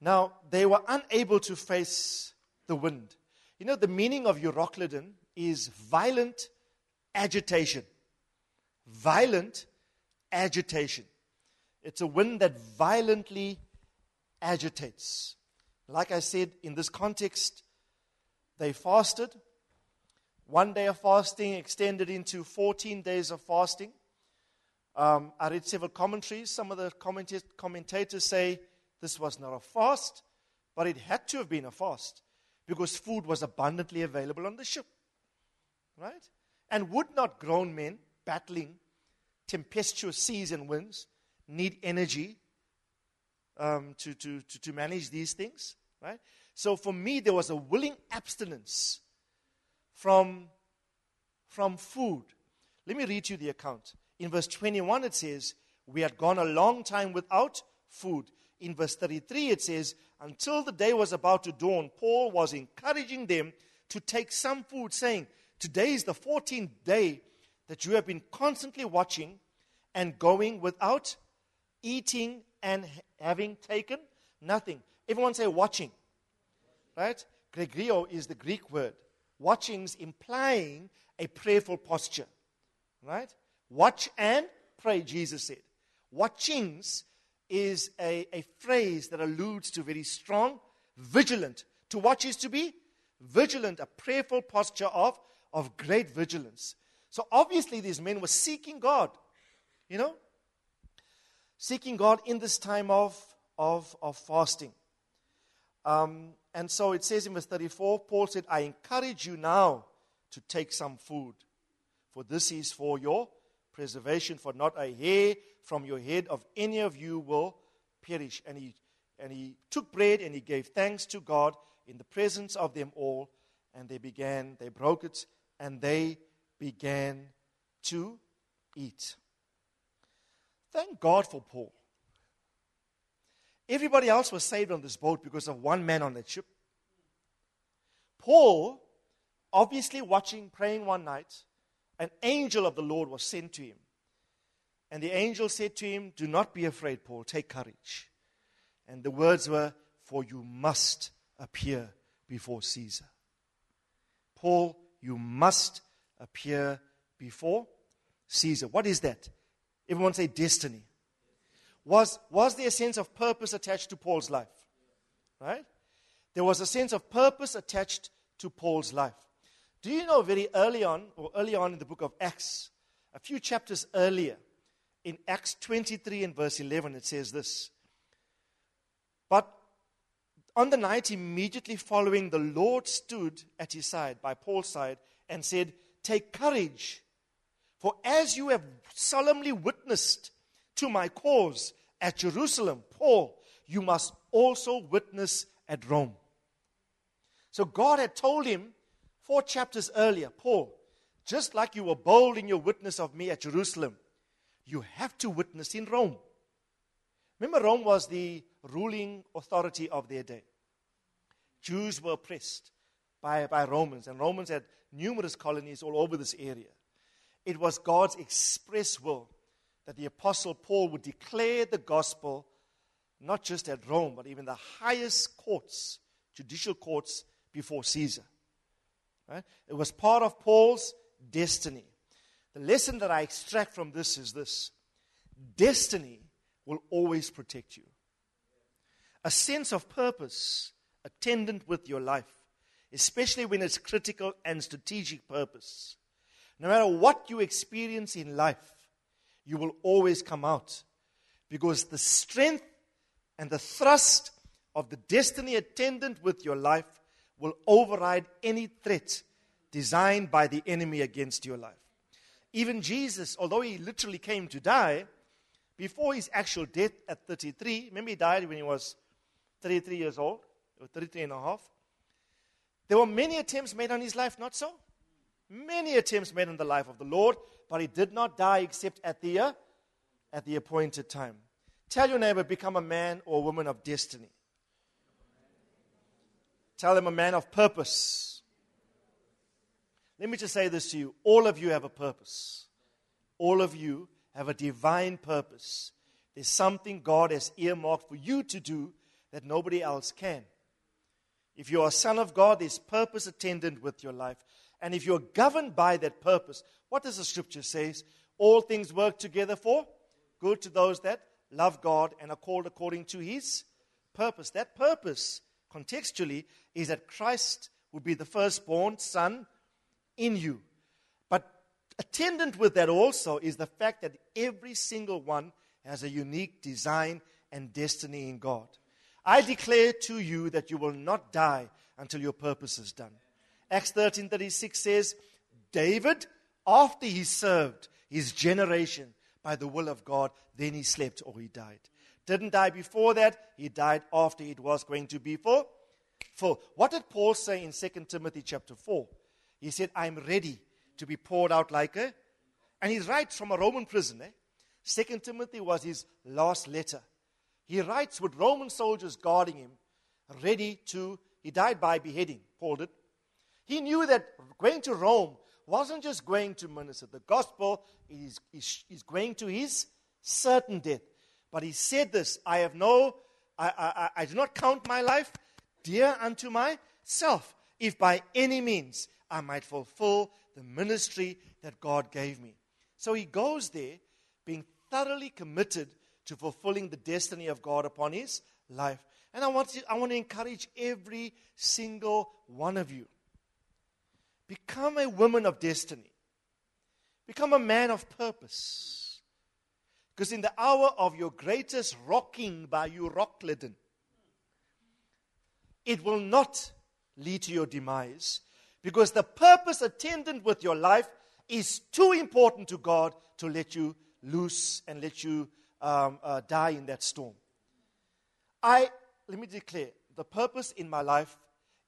Now, they were unable to face the wind. You know, the meaning of Euroclydon is violent agitation. Violent agitation. It's a wind that violently agitates. Like I said, in this context, they fasted. One day of fasting extended into 14 days of fasting. Um, I read several commentaries. Some of the commentators say this was not a fast, but it had to have been a fast because food was abundantly available on the ship. Right? And would not grown men battling tempestuous seas and winds need energy um, to, to, to, to manage these things, right? So for me, there was a willing abstinence from, from food. Let me read you the account. In verse 21, it says, We had gone a long time without food. In verse 33, it says, Until the day was about to dawn, Paul was encouraging them to take some food, saying, Today is the 14th day that you have been constantly watching and going without eating and having taken nothing. Everyone say watching. Right? Gregoreo is the Greek word. Watching's implying a prayerful posture. Right? Watch and pray, Jesus said. Watchings is a, a phrase that alludes to very strong, vigilant. To watch is to be vigilant, a prayerful posture of, of great vigilance. So obviously, these men were seeking God. You know, seeking God in this time of, of, of fasting. Um, and so it says in verse 34 Paul said, I encourage you now to take some food, for this is for your preservation, for not a hair from your head of any of you will perish. And he, and he took bread and he gave thanks to God in the presence of them all. And they began, they broke it, and they began to eat. Thank God for Paul. Everybody else was saved on this boat because of one man on that ship. Paul, obviously watching, praying one night, an angel of the Lord was sent to him. And the angel said to him, Do not be afraid, Paul, take courage. And the words were, For you must appear before Caesar. Paul, you must appear before Caesar. What is that? Everyone say destiny. Was, was there a sense of purpose attached to Paul's life? Right? There was a sense of purpose attached to Paul's life. Do you know very early on, or early on in the book of Acts, a few chapters earlier, in Acts 23 and verse 11, it says this But on the night immediately following, the Lord stood at his side, by Paul's side, and said, Take courage, for as you have solemnly witnessed to my cause at Jerusalem, Paul, you must also witness at Rome. So God had told him four chapters earlier, Paul, just like you were bold in your witness of me at Jerusalem, you have to witness in Rome. Remember, Rome was the ruling authority of their day. Jews were oppressed by, by Romans, and Romans had numerous colonies all over this area. It was God's express will that the Apostle Paul would declare the gospel not just at Rome, but even the highest courts, judicial courts before Caesar. Right? It was part of Paul's destiny. The lesson that I extract from this is this destiny will always protect you. A sense of purpose attendant with your life, especially when it's critical and strategic purpose. No matter what you experience in life, you will always come out because the strength and the thrust of the destiny attendant with your life will override any threat designed by the enemy against your life. Even Jesus, although he literally came to die, before his actual death at 33, remember he died when he was 33 years old, or 33 and a half. There were many attempts made on his life, not so? Many attempts made on the life of the Lord, but he did not die except at the, uh, at the appointed time. Tell your neighbor, become a man or a woman of destiny. Tell them a man of purpose. Let me just say this to you. All of you have a purpose. All of you have a divine purpose. There's something God has earmarked for you to do that nobody else can. If you're a son of God, there's purpose attendant with your life. And if you're governed by that purpose, what does the scripture say? All things work together for good to those that love God and are called according to his purpose. That purpose, contextually, is that Christ would be the firstborn son in you. But attendant with that also is the fact that every single one has a unique design and destiny in God. I declare to you that you will not die until your purpose is done. Acts 13:36 says, David, after he served his generation by the will of God, then he slept or he died. Didn't die before that, he died after it was going to be full. Full. What did Paul say in 2 Timothy chapter 4? He said, I'm ready to be poured out like a. And he writes from a Roman prison. Eh? 2 Timothy was his last letter. He writes with Roman soldiers guarding him, ready to. He died by beheading, Paul did. He knew that going to Rome wasn't just going to minister the gospel, he's, he's going to his certain death. But he said this I have no, I, I, I do not count my life dear unto myself, if by any means I might fulfill the ministry that God gave me. So he goes there being thoroughly committed to fulfilling the destiny of God upon his life. And I want to, I want to encourage every single one of you Become a woman of destiny. Become a man of purpose. Because in the hour of your greatest rocking by Euroclydon, it will not lead to your demise. Because the purpose attendant with your life is too important to God to let you loose and let you um, uh, die in that storm. I, let me declare, the purpose in my life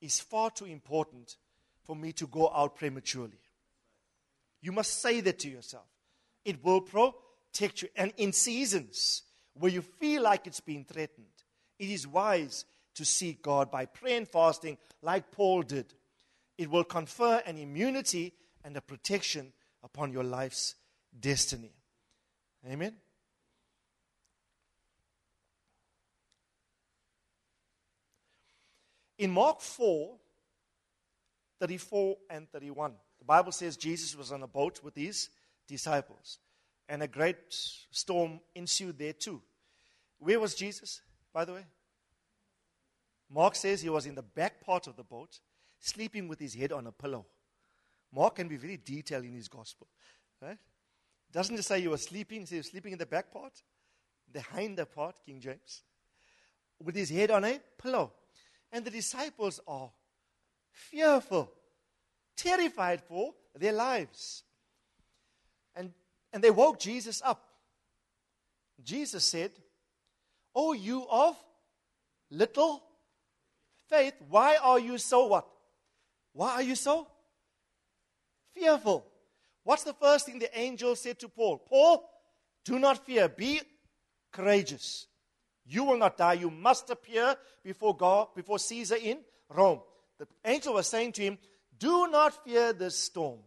is far too important for me to go out prematurely. You must say that to yourself. It will protect you. And in seasons where you feel like it's being threatened, it is wise to seek God by prayer and fasting, like Paul did. It will confer an immunity and a protection upon your life's destiny. Amen. In Mark 4, 34 and 31. The Bible says Jesus was on a boat with his disciples, and a great storm ensued there too. Where was Jesus, by the way? Mark says he was in the back part of the boat. Sleeping with his head on a pillow. Mark can be very detailed in his gospel. Right? Doesn't just say he was sleeping, he was sleeping in the back part, the hinder part, King James, with his head on a pillow. And the disciples are fearful, terrified for their lives. And, and they woke Jesus up. Jesus said, Oh, you of little faith, why are you so what? Why are you so fearful? What's the first thing the angel said to Paul? Paul, do not fear, be courageous. You will not die. You must appear before God, before Caesar in Rome. The angel was saying to him, Do not fear this storm.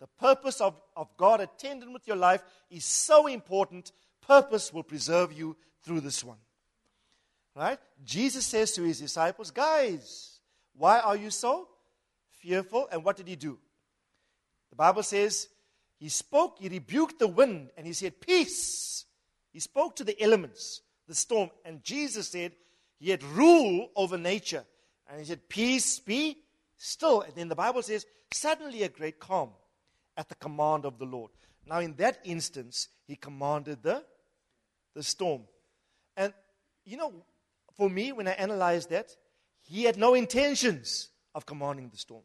The purpose of, of God attending with your life is so important. Purpose will preserve you through this one. Right? Jesus says to his disciples, Guys, why are you so fearful? And what did he do? The Bible says he spoke, he rebuked the wind, and he said, Peace. He spoke to the elements, the storm. And Jesus said he had rule over nature. And he said, Peace be still. And then the Bible says, Suddenly a great calm at the command of the Lord. Now, in that instance, he commanded the, the storm. And, you know, for me, when I analyzed that, he had no intentions of commanding the storm.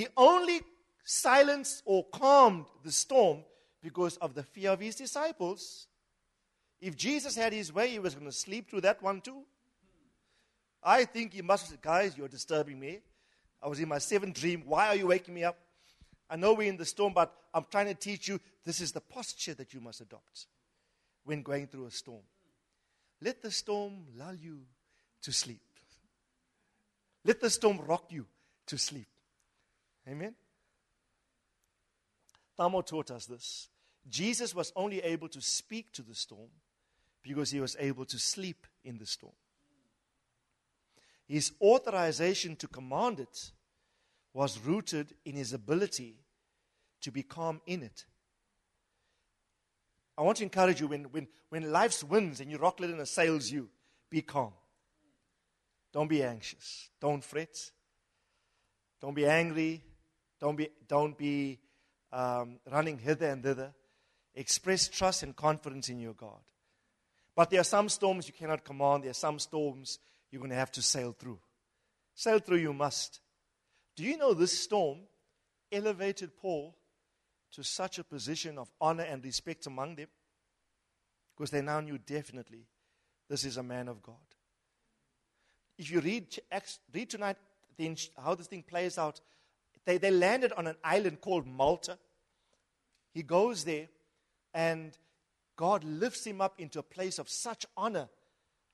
He only silenced or calmed the storm because of the fear of his disciples. If Jesus had his way, he was going to sleep through that one too. I think he must have said, Guys, you're disturbing me. I was in my seventh dream. Why are you waking me up? I know we're in the storm, but I'm trying to teach you this is the posture that you must adopt when going through a storm. Let the storm lull you to sleep. Let the storm rock you to sleep. Amen. Tamo taught us this. Jesus was only able to speak to the storm because he was able to sleep in the storm. His authorization to command it was rooted in his ability to be calm in it. I want to encourage you when, when, when life's winds and Euroclydon assails you, be calm. Don't be anxious. Don't fret. Don't be angry. Don't be, don't be um, running hither and thither. Express trust and confidence in your God. But there are some storms you cannot command. There are some storms you're going to have to sail through. Sail through you must. Do you know this storm elevated Paul to such a position of honor and respect among them because they now knew definitely this is a man of God. If you read, read tonight how this thing plays out, they, they landed on an island called Malta. He goes there, and God lifts him up into a place of such honor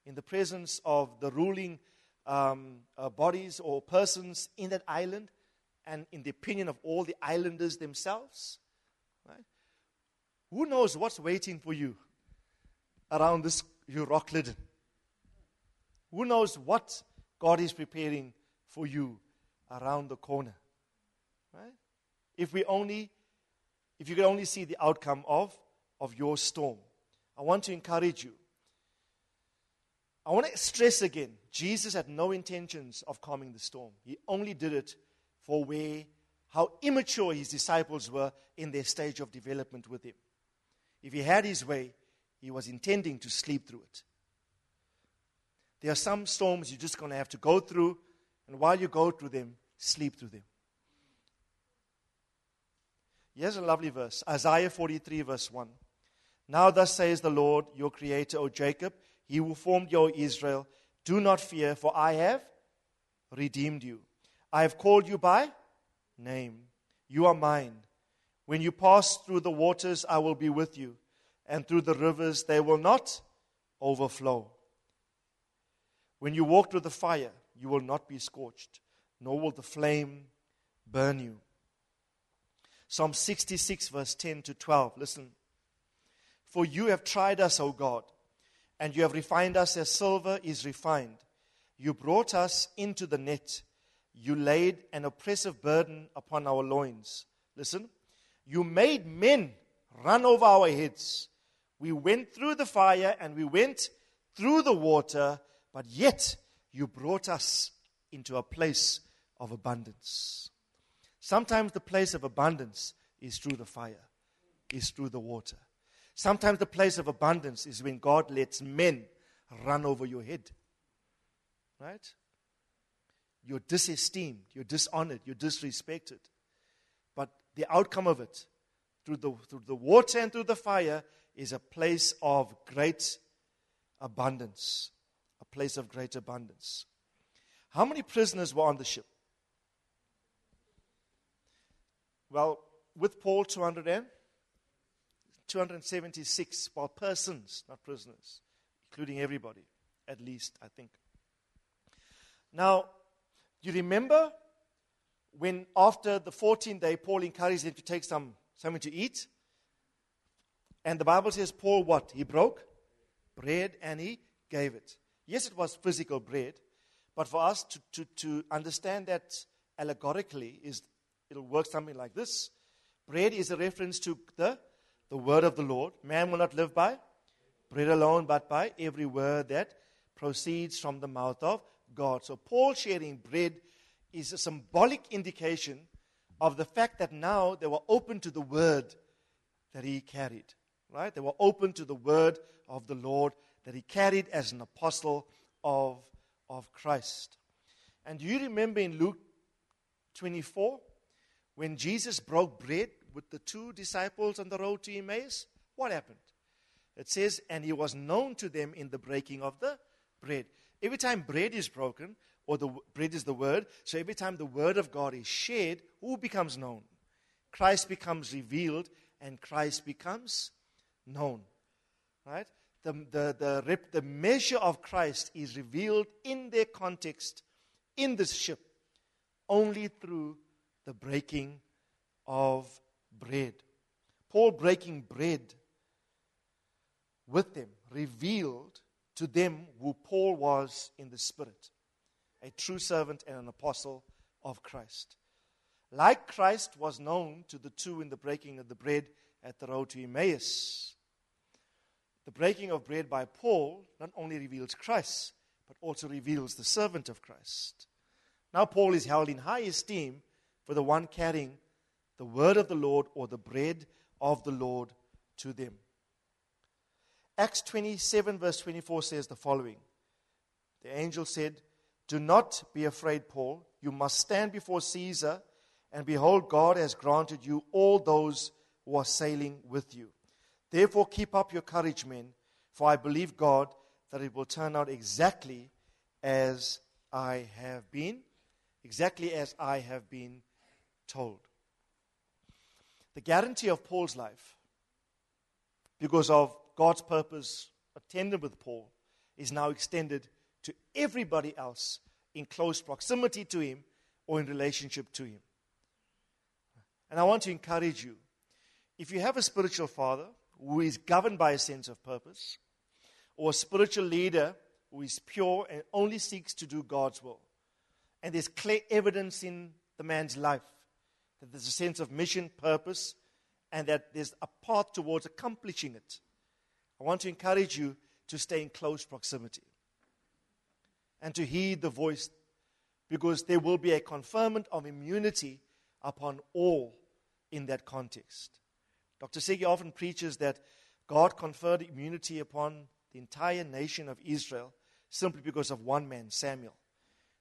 in the presence of the ruling um, uh, bodies or persons in that island and in the opinion of all the islanders themselves. Right? Who knows what's waiting for you around this Euroclydon? Who knows what God is preparing for you around the corner? Right? If we only, if you could only see the outcome of, of your storm. I want to encourage you. I want to stress again Jesus had no intentions of calming the storm. He only did it for where how immature his disciples were in their stage of development with him. If he had his way, he was intending to sleep through it. There are some storms you're just going to have to go through, and while you go through them, sleep through them. Here's a lovely verse Isaiah 43, verse 1. Now, thus says the Lord, your creator, O Jacob, he who formed you, O Israel, do not fear, for I have redeemed you. I have called you by name. You are mine. When you pass through the waters, I will be with you, and through the rivers, they will not overflow. When you walk through the fire, you will not be scorched, nor will the flame burn you. Psalm 66, verse 10 to 12. Listen. For you have tried us, O God, and you have refined us as silver is refined. You brought us into the net you laid an oppressive burden upon our loins. Listen, you made men run over our heads. We went through the fire and we went through the water, but yet you brought us into a place of abundance. Sometimes the place of abundance is through the fire, is through the water. Sometimes the place of abundance is when God lets men run over your head. Right? You're disesteemed, you're dishonored, you're disrespected. But the outcome of it, through the, through the water and through the fire, is a place of great abundance. A place of great abundance. How many prisoners were on the ship? Well, with Paul, 200 and 276, well, persons, not prisoners, including everybody, at least, I think. Now, you remember when after the 14th day, Paul encouraged them to take some, something to eat? And the Bible says, Paul what? He broke bread and he gave it. Yes, it was physical bread, but for us to, to, to understand that allegorically, is it'll work something like this. Bread is a reference to the, the word of the Lord. Man will not live by bread alone, but by every word that proceeds from the mouth of God. So, Paul sharing bread is a symbolic indication of the fact that now they were open to the word that he carried. Right? They were open to the word of the Lord that he carried as an apostle of, of Christ. And do you remember in Luke 24 when Jesus broke bread with the two disciples on the road to Emmaus? What happened? It says, and he was known to them in the breaking of the bread. Every time bread is broken, or the bread is the word, so every time the word of God is shared, who becomes known? Christ becomes revealed, and Christ becomes known. Right? The, the, the, rep, the measure of Christ is revealed in their context in this ship only through the breaking of bread. Paul breaking bread with them revealed to them who Paul was in the Spirit a true servant and an apostle of Christ. Like Christ was known to the two in the breaking of the bread at the road to Emmaus, the breaking of bread by Paul not only reveals Christ, but also reveals the servant of Christ. Now, Paul is held in high esteem for the one carrying the word of the Lord or the bread of the Lord to them. Acts 27, verse 24 says the following The angel said, Do not be afraid, Paul. You must stand before Caesar, and behold, God has granted you all those who are sailing with you. Therefore, keep up your courage, men, for I believe God that it will turn out exactly as I have been, exactly as I have been told. The guarantee of Paul's life, because of God's purpose attended with Paul is now extended to everybody else in close proximity to him or in relationship to him. And I want to encourage you if you have a spiritual father who is governed by a sense of purpose, or a spiritual leader who is pure and only seeks to do God's will, and there's clear evidence in the man's life that there's a sense of mission, purpose, and that there's a path towards accomplishing it I want to encourage you to stay in close proximity and to heed the voice because there will be a conferment of immunity upon all in that context. Dr. Segi often preaches that God conferred immunity upon the entire nation of Israel simply because of one man, Samuel.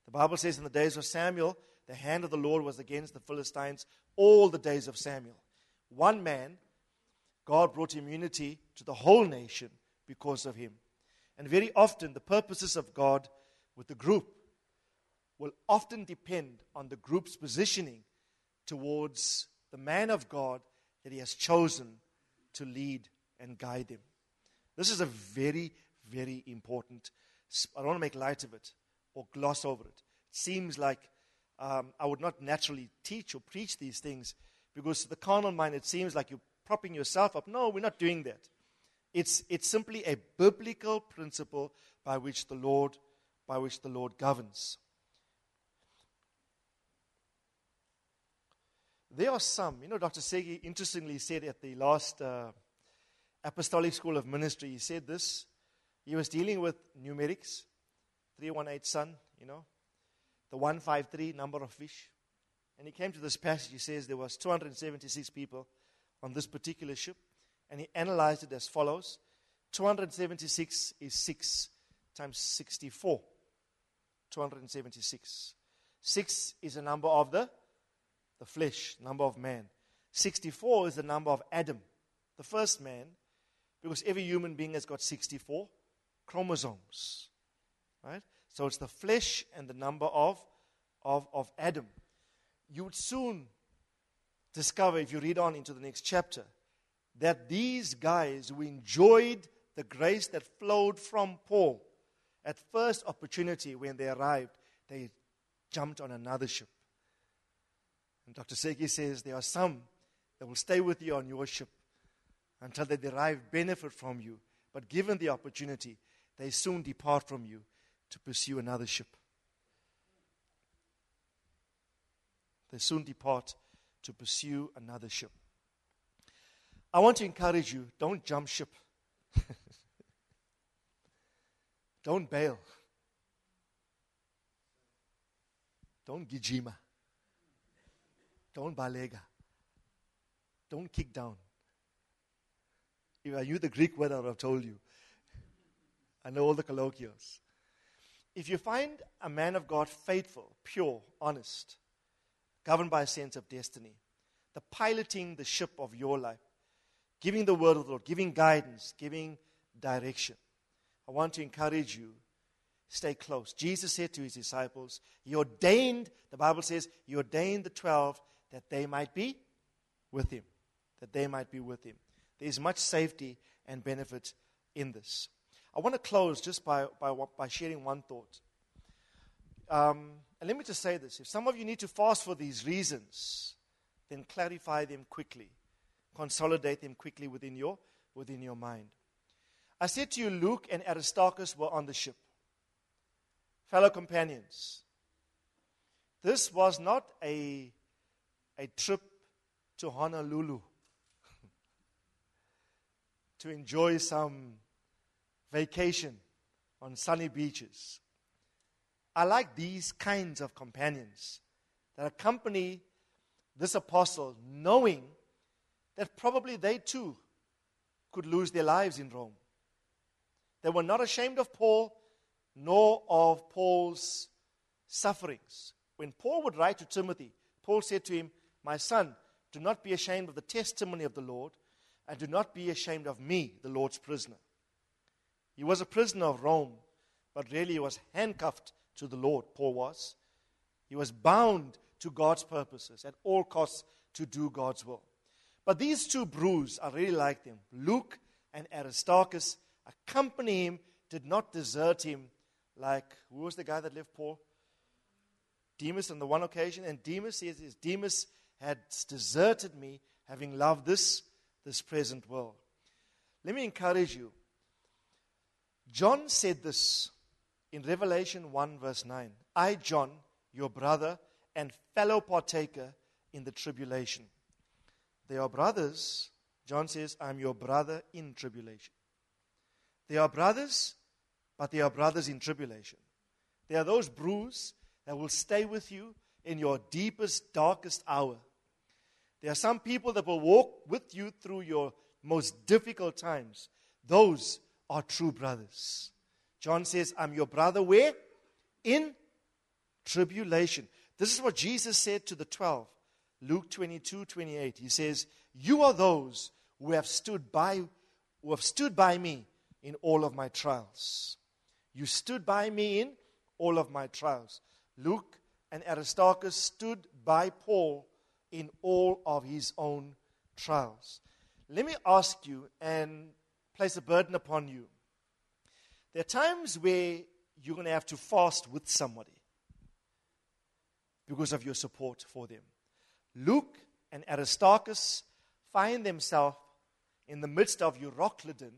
The Bible says in the days of Samuel, the hand of the Lord was against the Philistines all the days of Samuel. One man God brought immunity to the whole nation because of him. And very often, the purposes of God with the group will often depend on the group's positioning towards the man of God that he has chosen to lead and guide them. This is a very, very important. I don't want to make light of it or gloss over it. It seems like um, I would not naturally teach or preach these things because to the carnal mind, it seems like you're propping yourself up. No, we're not doing that. It's, it's simply a biblical principle by which the Lord, by which the Lord governs. There are some, you know, Dr. Segi interestingly said at the last uh, Apostolic School of Ministry, he said this. He was dealing with numerics, 318 son, you know. The 153 number of fish. And he came to this passage. He says there was 276 people on this particular ship. And he analyzed it as follows 276 is 6 times 64. 276. 6 is the number of the, the flesh, number of man. 64 is the number of Adam, the first man, because every human being has got 64 chromosomes. Right? So it's the flesh and the number of, of, of Adam. You would soon discover, if you read on into the next chapter, that these guys who enjoyed the grace that flowed from Paul at first opportunity when they arrived, they jumped on another ship. And Dr. Seki says there are some that will stay with you on your ship until they derive benefit from you. But given the opportunity, they soon depart from you to pursue another ship. They soon depart to pursue another ship. I want to encourage you don't jump ship, don't bail, don't gijima, don't balega, don't kick down. If I knew the Greek word, I would have told you. I know all the colloquials. If you find a man of God faithful, pure, honest, governed by a sense of destiny, the piloting the ship of your life, giving the word of the Lord, giving guidance, giving direction. I want to encourage you, stay close. Jesus said to his disciples, He ordained, the Bible says, He ordained the twelve that they might be with Him. That they might be with Him. There is much safety and benefit in this. I want to close just by, by, by sharing one thought. Um, and let me just say this if some of you need to fast for these reasons, then clarify them quickly, consolidate them quickly within your, within your mind. I said to you, Luke and Aristarchus were on the ship, fellow companions. This was not a, a trip to Honolulu to enjoy some vacation on sunny beaches. I like these kinds of companions that accompany this apostle, knowing that probably they too could lose their lives in Rome. They were not ashamed of Paul nor of Paul's sufferings. When Paul would write to Timothy, Paul said to him, My son, do not be ashamed of the testimony of the Lord, and do not be ashamed of me, the Lord's prisoner. He was a prisoner of Rome, but really he was handcuffed to the Lord, Paul was. He was bound to God's purposes at all costs to do God's will. But these two brews, I really like them. Luke and Aristarchus accompany him, did not desert him like, who was the guy that left Paul? Demas on the one occasion. And Demas says, Demas had deserted me, having loved this, this present world. Let me encourage you. John said this in Revelation 1, verse 9 I, John, your brother and fellow partaker in the tribulation. They are brothers. John says, I'm your brother in tribulation. They are brothers, but they are brothers in tribulation. They are those brews that will stay with you in your deepest, darkest hour. There are some people that will walk with you through your most difficult times. Those are true brothers. John says, I'm your brother where? In tribulation. This is what Jesus said to the 12. Luke 22, 28. He says, You are those who have stood by, who have stood by me in all of my trials. You stood by me in all of my trials. Luke and Aristarchus stood by Paul in all of his own trials. Let me ask you and place a burden upon you. There are times where you're going to have to fast with somebody because of your support for them. Luke and Aristarchus find themselves in the midst of Euroclydon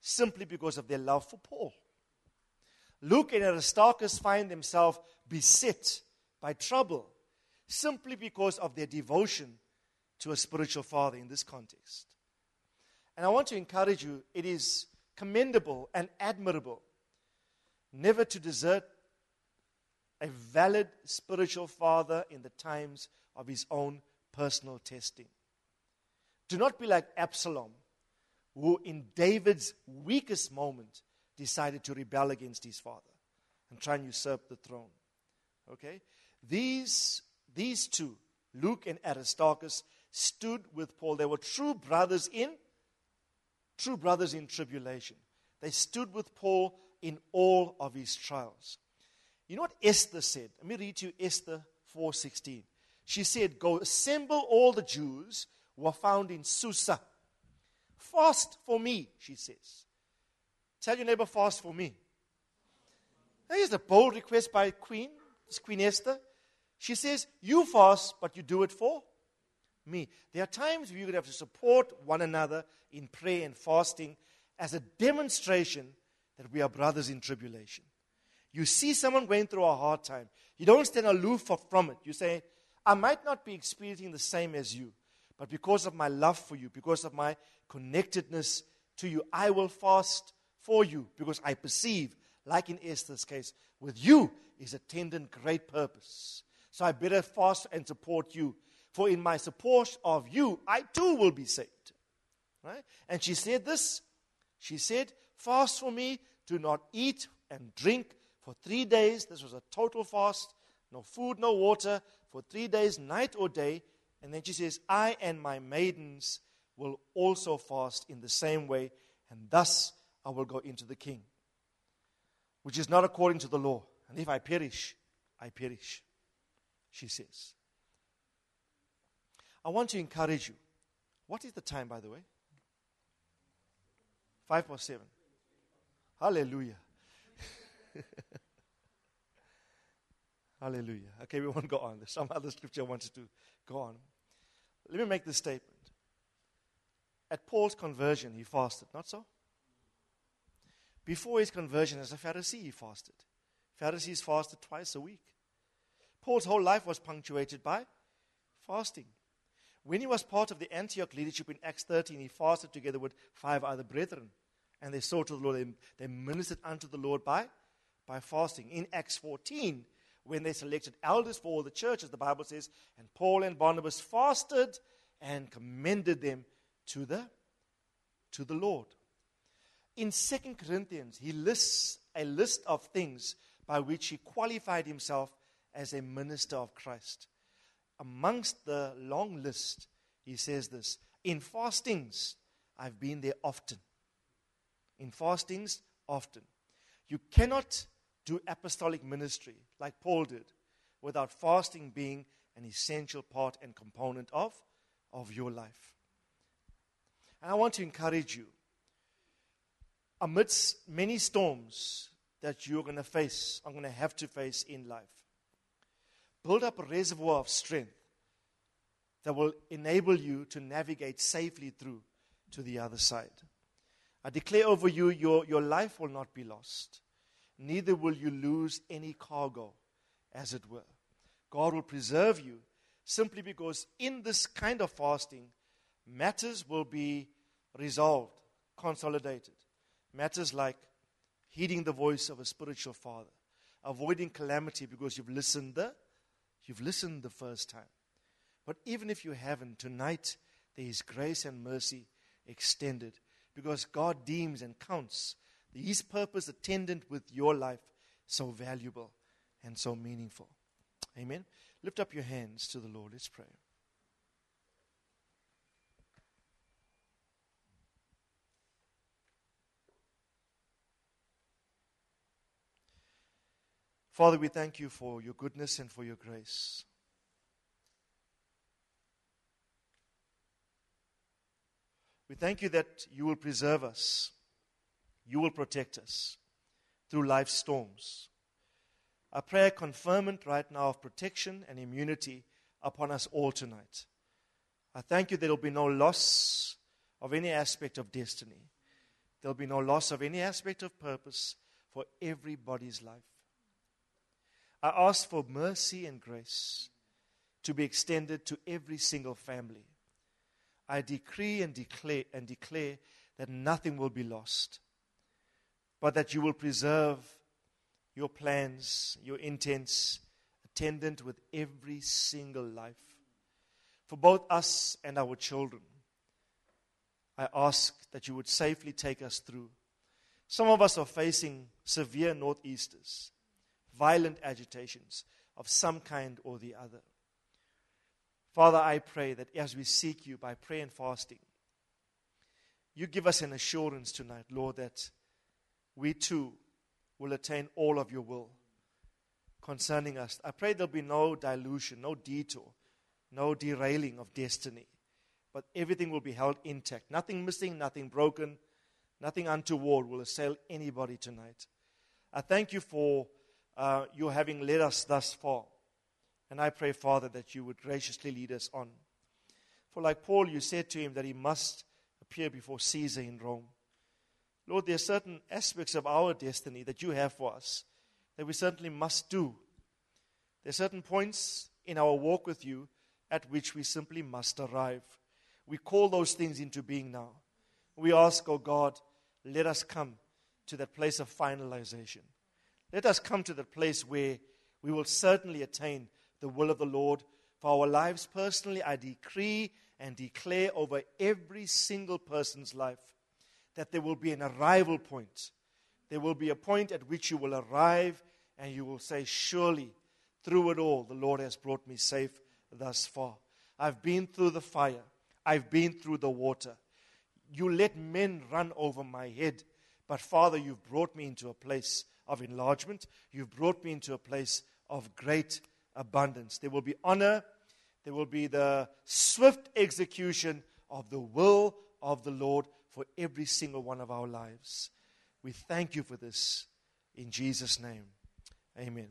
simply because of their love for Paul. Luke and Aristarchus find themselves beset by trouble simply because of their devotion to a spiritual father in this context. And I want to encourage you, it is commendable and admirable never to desert a valid spiritual father in the times of his own personal testing. Do not be like Absalom, who in David's weakest moment decided to rebel against his father and try and usurp the throne. Okay? These, these two, Luke and Aristarchus, stood with Paul. They were true brothers in true brothers in tribulation. They stood with Paul in all of his trials. You know what Esther said? Let me read to you Esther 4:16. She said, "Go assemble all the Jews who are found in Susa. Fast for me," she says. Tell your neighbor, fast for me. Here's a bold request by Queen, Queen Esther. She says, You fast, but you do it for me. There are times we would have to support one another in prayer and fasting as a demonstration that we are brothers in tribulation. You see someone going through a hard time. You don't stand aloof from it. You say, I might not be experiencing the same as you, but because of my love for you, because of my connectedness to you, I will fast for you because I perceive, like in Esther's case, with you is attendant great purpose. So I better fast and support you for in my support of you, I too will be saved. Right? And she said this. She said, Fast for me, do not eat and drink for three days. This was a total fast. No food, no water for three days, night or day. And then she says, I and my maidens will also fast in the same way, and thus I will go into the king, which is not according to the law. And if I perish, I perish, she says. I want to encourage you. What is the time, by the way? Five seven. Hallelujah. Hallelujah. Okay, we won't go on. There's some other scripture I wanted to go on. Let me make this statement. At Paul's conversion, he fasted, not so? Before his conversion as a Pharisee, he fasted. Pharisees fasted twice a week. Paul's whole life was punctuated by fasting. When he was part of the Antioch leadership in Acts 13, he fasted together with five other brethren. And they sought to the Lord. They, they ministered unto the Lord by, by fasting. In Acts 14, when they selected elders for all the churches, the Bible says, and Paul and Barnabas fasted and commended them to the, to the Lord. In 2 Corinthians, he lists a list of things by which he qualified himself as a minister of Christ amongst the long list, he says this In fastings, I've been there often. In fastings, often. You cannot do apostolic ministry like Paul did without fasting being an essential part and component of, of your life. And I want to encourage you amidst many storms that you're going to face, I'm going to have to face in life build up a reservoir of strength that will enable you to navigate safely through to the other side. I declare over you, your, your life will not be lost. Neither will you lose any cargo, as it were. God will preserve you simply because in this kind of fasting, matters will be resolved, consolidated. Matters like heeding the voice of a spiritual father, avoiding calamity because you've listened the You've listened the first time. But even if you haven't, tonight there is grace and mercy extended because God deems and counts His purpose attendant with your life so valuable and so meaningful. Amen. Lift up your hands to the Lord. Let's pray. Father, we thank you for your goodness and for your grace. We thank you that you will preserve us, you will protect us through life's storms. I pray a conferment right now of protection and immunity upon us all tonight. I thank you there will be no loss of any aspect of destiny. There will be no loss of any aspect of purpose for everybody's life. I ask for mercy and grace to be extended to every single family. I decree and declare and declare that nothing will be lost, but that you will preserve your plans, your intents, attendant with every single life. For both us and our children, I ask that you would safely take us through. Some of us are facing severe northeasters, violent agitations of some kind or the other. Father, I pray that as we seek you by prayer and fasting, you give us an assurance tonight, Lord, that we too will attain all of your will concerning us. I pray there'll be no dilution, no detour, no derailing of destiny, but everything will be held intact. Nothing missing, nothing broken, nothing untoward will assail anybody tonight. I thank you for uh, your having led us thus far. And I pray, Father, that you would graciously lead us on. For like Paul, you said to him that he must appear before Caesar in Rome. Lord, there are certain aspects of our destiny that you have for us that we certainly must do. There are certain points in our walk with you at which we simply must arrive. We call those things into being now. We ask, oh God, let us come to that place of finalization. Let us come to the place where we will certainly attain the will of the Lord for our lives personally. I decree and declare over every single person's life that there will be an arrival point. There will be a point at which you will arrive and you will say, Surely, through it all, the Lord has brought me safe thus far. I've been through the fire, I've been through the water. You let men run over my head, but Father, you've brought me into a place of enlargement. You've brought me into a place of great abundance. There will be honor, there will be the swift execution of the will of the Lord for every single one of our lives. We thank you for this in Jesus' name. Amen.